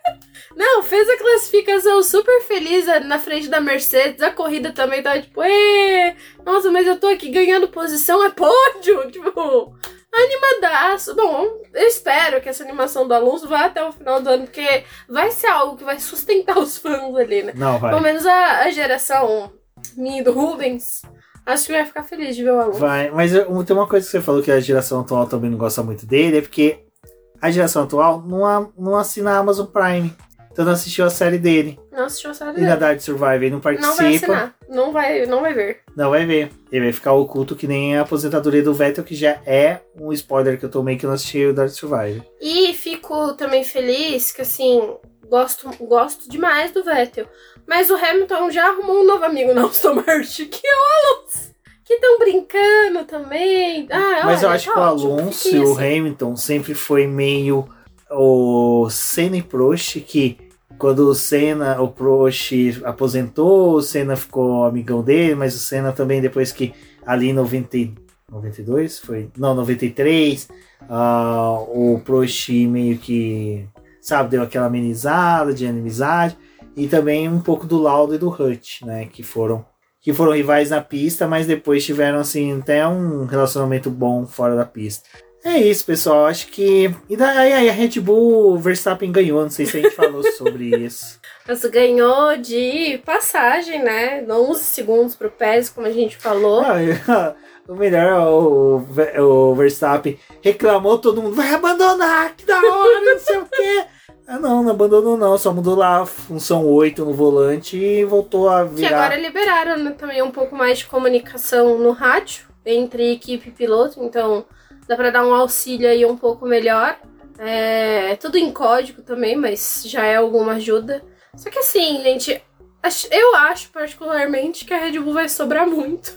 [SPEAKER 2] Não, fez a classificação super feliz na frente da Mercedes. A corrida também tava tipo, Ê! nossa, mas eu tô aqui ganhando posição, é pódio! Tipo, animadaço. Bom, eu espero que essa animação do Alonso vá até o final do ano, porque vai ser algo que vai sustentar os fãs ali, né?
[SPEAKER 1] Não, vai.
[SPEAKER 2] Pelo menos a, a geração minha do Rubens. Acho que vai ficar feliz de ver o Alonso.
[SPEAKER 1] Vai, mas eu, tem uma coisa que você falou que a geração atual também não gosta muito dele, é porque a geração atual não, não assina a Amazon Prime. Então não assistiu a série dele.
[SPEAKER 2] Não assistiu a série
[SPEAKER 1] dele. E na Dark Survivor ele não participa.
[SPEAKER 2] Não vai assinar. Não vai, não vai ver.
[SPEAKER 1] Não vai ver. Ele vai ficar oculto que nem a aposentadoria do Vettel, que já é um spoiler que eu tomei que eu não assisti o Dark Survivor.
[SPEAKER 2] E fico também feliz que, assim, gosto, gosto demais do Vettel. Mas o Hamilton já arrumou um novo amigo na Aston Martin, que é o Alonso que estão brincando também. Ah,
[SPEAKER 1] Mas
[SPEAKER 2] olha,
[SPEAKER 1] eu acho
[SPEAKER 2] tá
[SPEAKER 1] que o
[SPEAKER 2] ótimo,
[SPEAKER 1] Alonso e o Hamilton sempre foi meio o Senna e Prost, que quando o Senna, o Prost aposentou, o Senna ficou amigão dele, mas o Senna também depois que ali em 90, 92 foi? Não, 93, uh, o Prost meio que, sabe, deu aquela amenizada de inimizade. E também um pouco do Lauda e do Hut, né? Que foram que foram rivais na pista, mas depois tiveram assim até um relacionamento bom fora da pista. É isso, pessoal. Acho que. E daí aí a Red Bull Verstappen ganhou. Não sei se a gente falou sobre isso.
[SPEAKER 2] Mas ganhou de passagem, né? 11 segundos pro Pérez, como a gente falou.
[SPEAKER 1] Ah, o melhor, o, o Verstappen reclamou, todo mundo vai abandonar, que da hora, não sei o quê. Ah, não, não abandonou não, só mudou lá a função 8 no volante e voltou a virar...
[SPEAKER 2] Que agora liberaram né, também um pouco mais de comunicação no rádio entre equipe e piloto, então dá para dar um auxílio aí um pouco melhor. É tudo em código também, mas já é alguma ajuda. Só que assim, gente, eu acho particularmente que a Red Bull vai sobrar muito.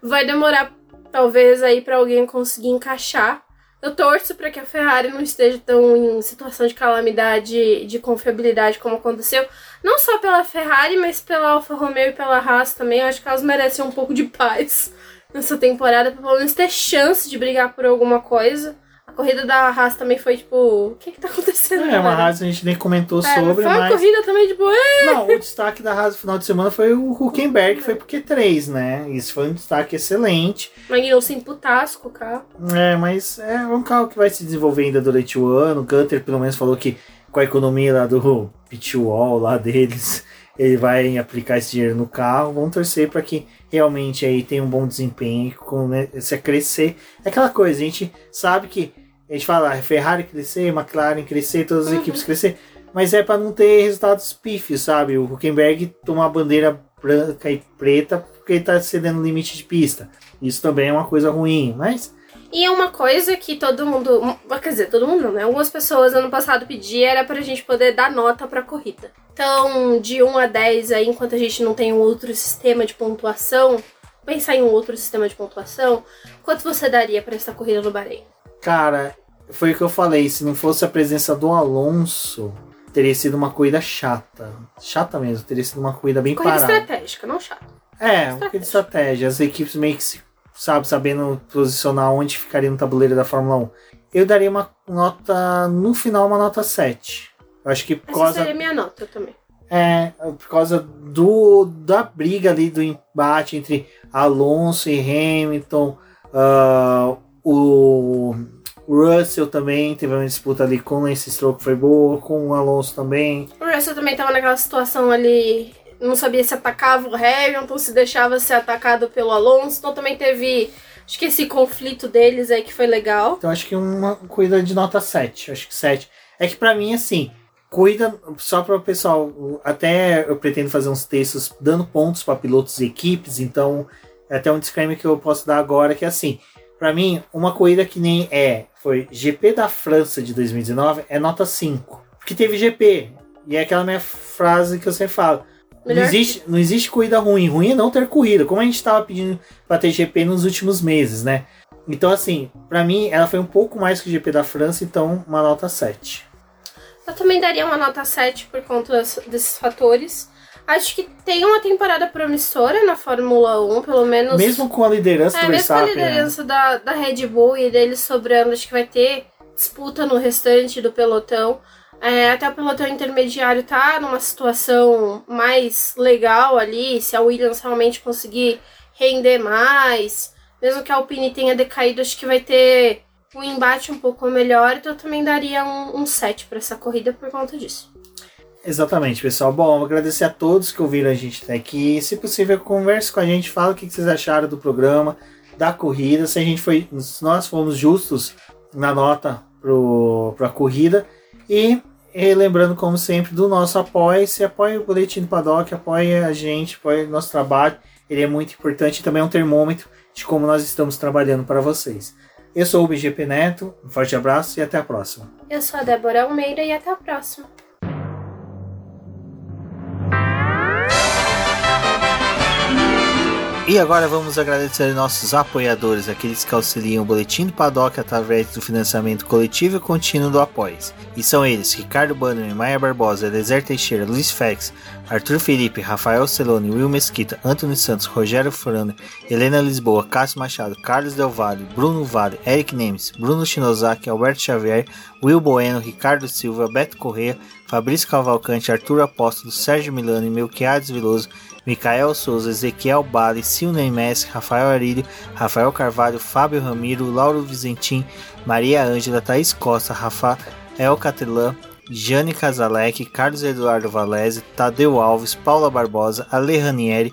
[SPEAKER 2] Vai demorar talvez aí para alguém conseguir encaixar. Eu torço para que a Ferrari não esteja tão em situação de calamidade, de confiabilidade como aconteceu. Não só pela Ferrari, mas pela Alfa Romeo e pela Haas também. Eu acho que elas merecem um pouco de paz nessa temporada, pra pelo menos ter chance de brigar por alguma coisa. Corrida da Haas também foi tipo, o que que tá acontecendo?
[SPEAKER 1] É, uma Haas a gente nem comentou
[SPEAKER 2] é,
[SPEAKER 1] sobre,
[SPEAKER 2] foi uma
[SPEAKER 1] mas...
[SPEAKER 2] corrida também tipo, é...
[SPEAKER 1] Não, o destaque da Haas no final de semana foi o Huckenberg, que foi por Q3, né? Isso foi um destaque excelente.
[SPEAKER 2] Magnussen putasco o carro.
[SPEAKER 1] É, mas é um carro que vai se desenvolver ainda durante o ano. O Gunter pelo menos falou que com a economia lá do pit wall lá deles, ele vai aplicar esse dinheiro no carro. Vamos torcer para que realmente aí tenha um bom desempenho, comece a crescer. É aquela coisa, a gente sabe que a gente fala ah, Ferrari crescer, McLaren crescer, todas as uhum. equipes crescer, mas é para não ter resultados pífios, sabe? O Huckenberg tomar a bandeira branca e preta porque ele tá cedendo limite de pista. Isso também é uma coisa ruim, mas
[SPEAKER 2] e é uma coisa que todo mundo, quer dizer, todo mundo não, né? Algumas pessoas ano passado pediam era pra gente poder dar nota pra corrida. Então, de 1 a 10 aí, enquanto a gente não tem um outro sistema de pontuação, pensar em um outro sistema de pontuação, quanto você daria para essa corrida no Bahrein?
[SPEAKER 1] Cara, foi o que eu falei, se não fosse a presença do Alonso, teria sido uma corrida chata. Chata mesmo, teria sido uma corrida bem corrida
[SPEAKER 2] parada. estratégica, não chata.
[SPEAKER 1] É, uma corrida de estratégia. As equipes meio que se sabe, sabendo posicionar onde ficaria no tabuleiro da Fórmula 1. Eu daria uma nota, no final, uma nota 7. Eu acho que por
[SPEAKER 2] Essa
[SPEAKER 1] causa.
[SPEAKER 2] seria minha nota também.
[SPEAKER 1] É, por causa do, da briga ali, do embate entre Alonso e Hamilton, uh, o Russell também teve uma disputa ali com esse stroke foi boa, com o Alonso também.
[SPEAKER 2] O Russell também estava naquela situação ali não sabia se atacava o Hamilton, se deixava ser atacado pelo Alonso. Então também teve, acho que esse conflito deles aí que foi legal.
[SPEAKER 1] Então acho que uma corrida de nota 7, acho que 7. É que para mim assim, cuida só para o pessoal, até eu pretendo fazer uns textos dando pontos para pilotos e equipes, então é até um disclaimer que eu posso dar agora que é assim, para mim, uma corrida que nem é, foi GP da França de 2019 é nota 5, porque teve GP. E é aquela minha frase que eu sempre falo não existe, não existe corrida ruim. Ruim é não ter corrida, como a gente estava pedindo para ter GP nos últimos meses, né? Então, assim, para mim, ela foi um pouco mais que o GP da França, então uma nota 7.
[SPEAKER 2] Eu também daria uma nota 7 por conta desses fatores. Acho que tem uma temporada promissora na Fórmula 1, pelo menos.
[SPEAKER 1] Mesmo com a liderança
[SPEAKER 2] é,
[SPEAKER 1] do Verstappen.
[SPEAKER 2] Mesmo com a né? liderança né? da, da Red Bull e deles sobrando, acho que vai ter disputa no restante do pelotão. É, até o pelotão intermediário tá numa situação mais legal ali, se a Williams realmente conseguir render mais, mesmo que a Alpine tenha decaído, acho que vai ter um embate um pouco melhor, então eu também daria um, um 7 para essa corrida por conta disso.
[SPEAKER 1] Exatamente, pessoal. Bom, agradecer a todos que ouviram a gente até aqui. Se possível, converse com a gente, fala o que vocês acharam do programa, da corrida, se a gente foi, se nós fomos justos na nota para a corrida. E, e, lembrando, como sempre, do nosso apoio. Se apoia o Boletim do Paddock, apoia a gente, apoia o nosso trabalho. Ele é muito importante e também é um termômetro de como nós estamos trabalhando para vocês. Eu sou o BGP Neto, um forte abraço e até a próxima.
[SPEAKER 2] Eu sou a Débora Almeida e até a próxima.
[SPEAKER 1] E agora vamos agradecer nossos apoiadores, aqueles que auxiliam o Boletim do Paddock através do financiamento coletivo e contínuo do Apoies. E são eles Ricardo Bannerman, Maia Barbosa, Eliezer Teixeira, Luiz Fex, Arthur Felipe, Rafael Celone, Will Mesquita, Antônio Santos, Rogério Furano, Helena Lisboa, Cássio Machado, Carlos Del Valle, Bruno Vale, Eric Nemes, Bruno Shinozaki, Alberto Xavier, Will Bueno, Ricardo Silva, Beto Corrêa, Fabrício Cavalcante, Arthur Apóstolo, Sérgio Milano Melquiades Veloso Micael Souza, Ezequiel Bale, Silney Messi, Rafael Arílio, Rafael Carvalho, Fábio Ramiro, Lauro Vizentim, Maria Ângela, Thaís Costa, Rafael Catelã, Jane Casalec, Carlos Eduardo Valese, Tadeu Alves, Paula Barbosa, Ale Ranieri,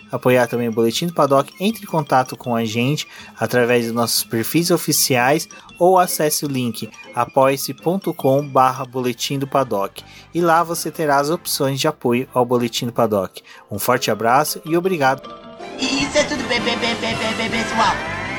[SPEAKER 1] apoiar também o Boletim do Paddock, entre em contato com a gente através dos nossos perfis oficiais ou acesse o link apoia-se.com Boletim do Paddock e lá você terá as opções de apoio ao Boletim do Paddock. Um forte abraço e obrigado!
[SPEAKER 3] Isso é tudo pessoal.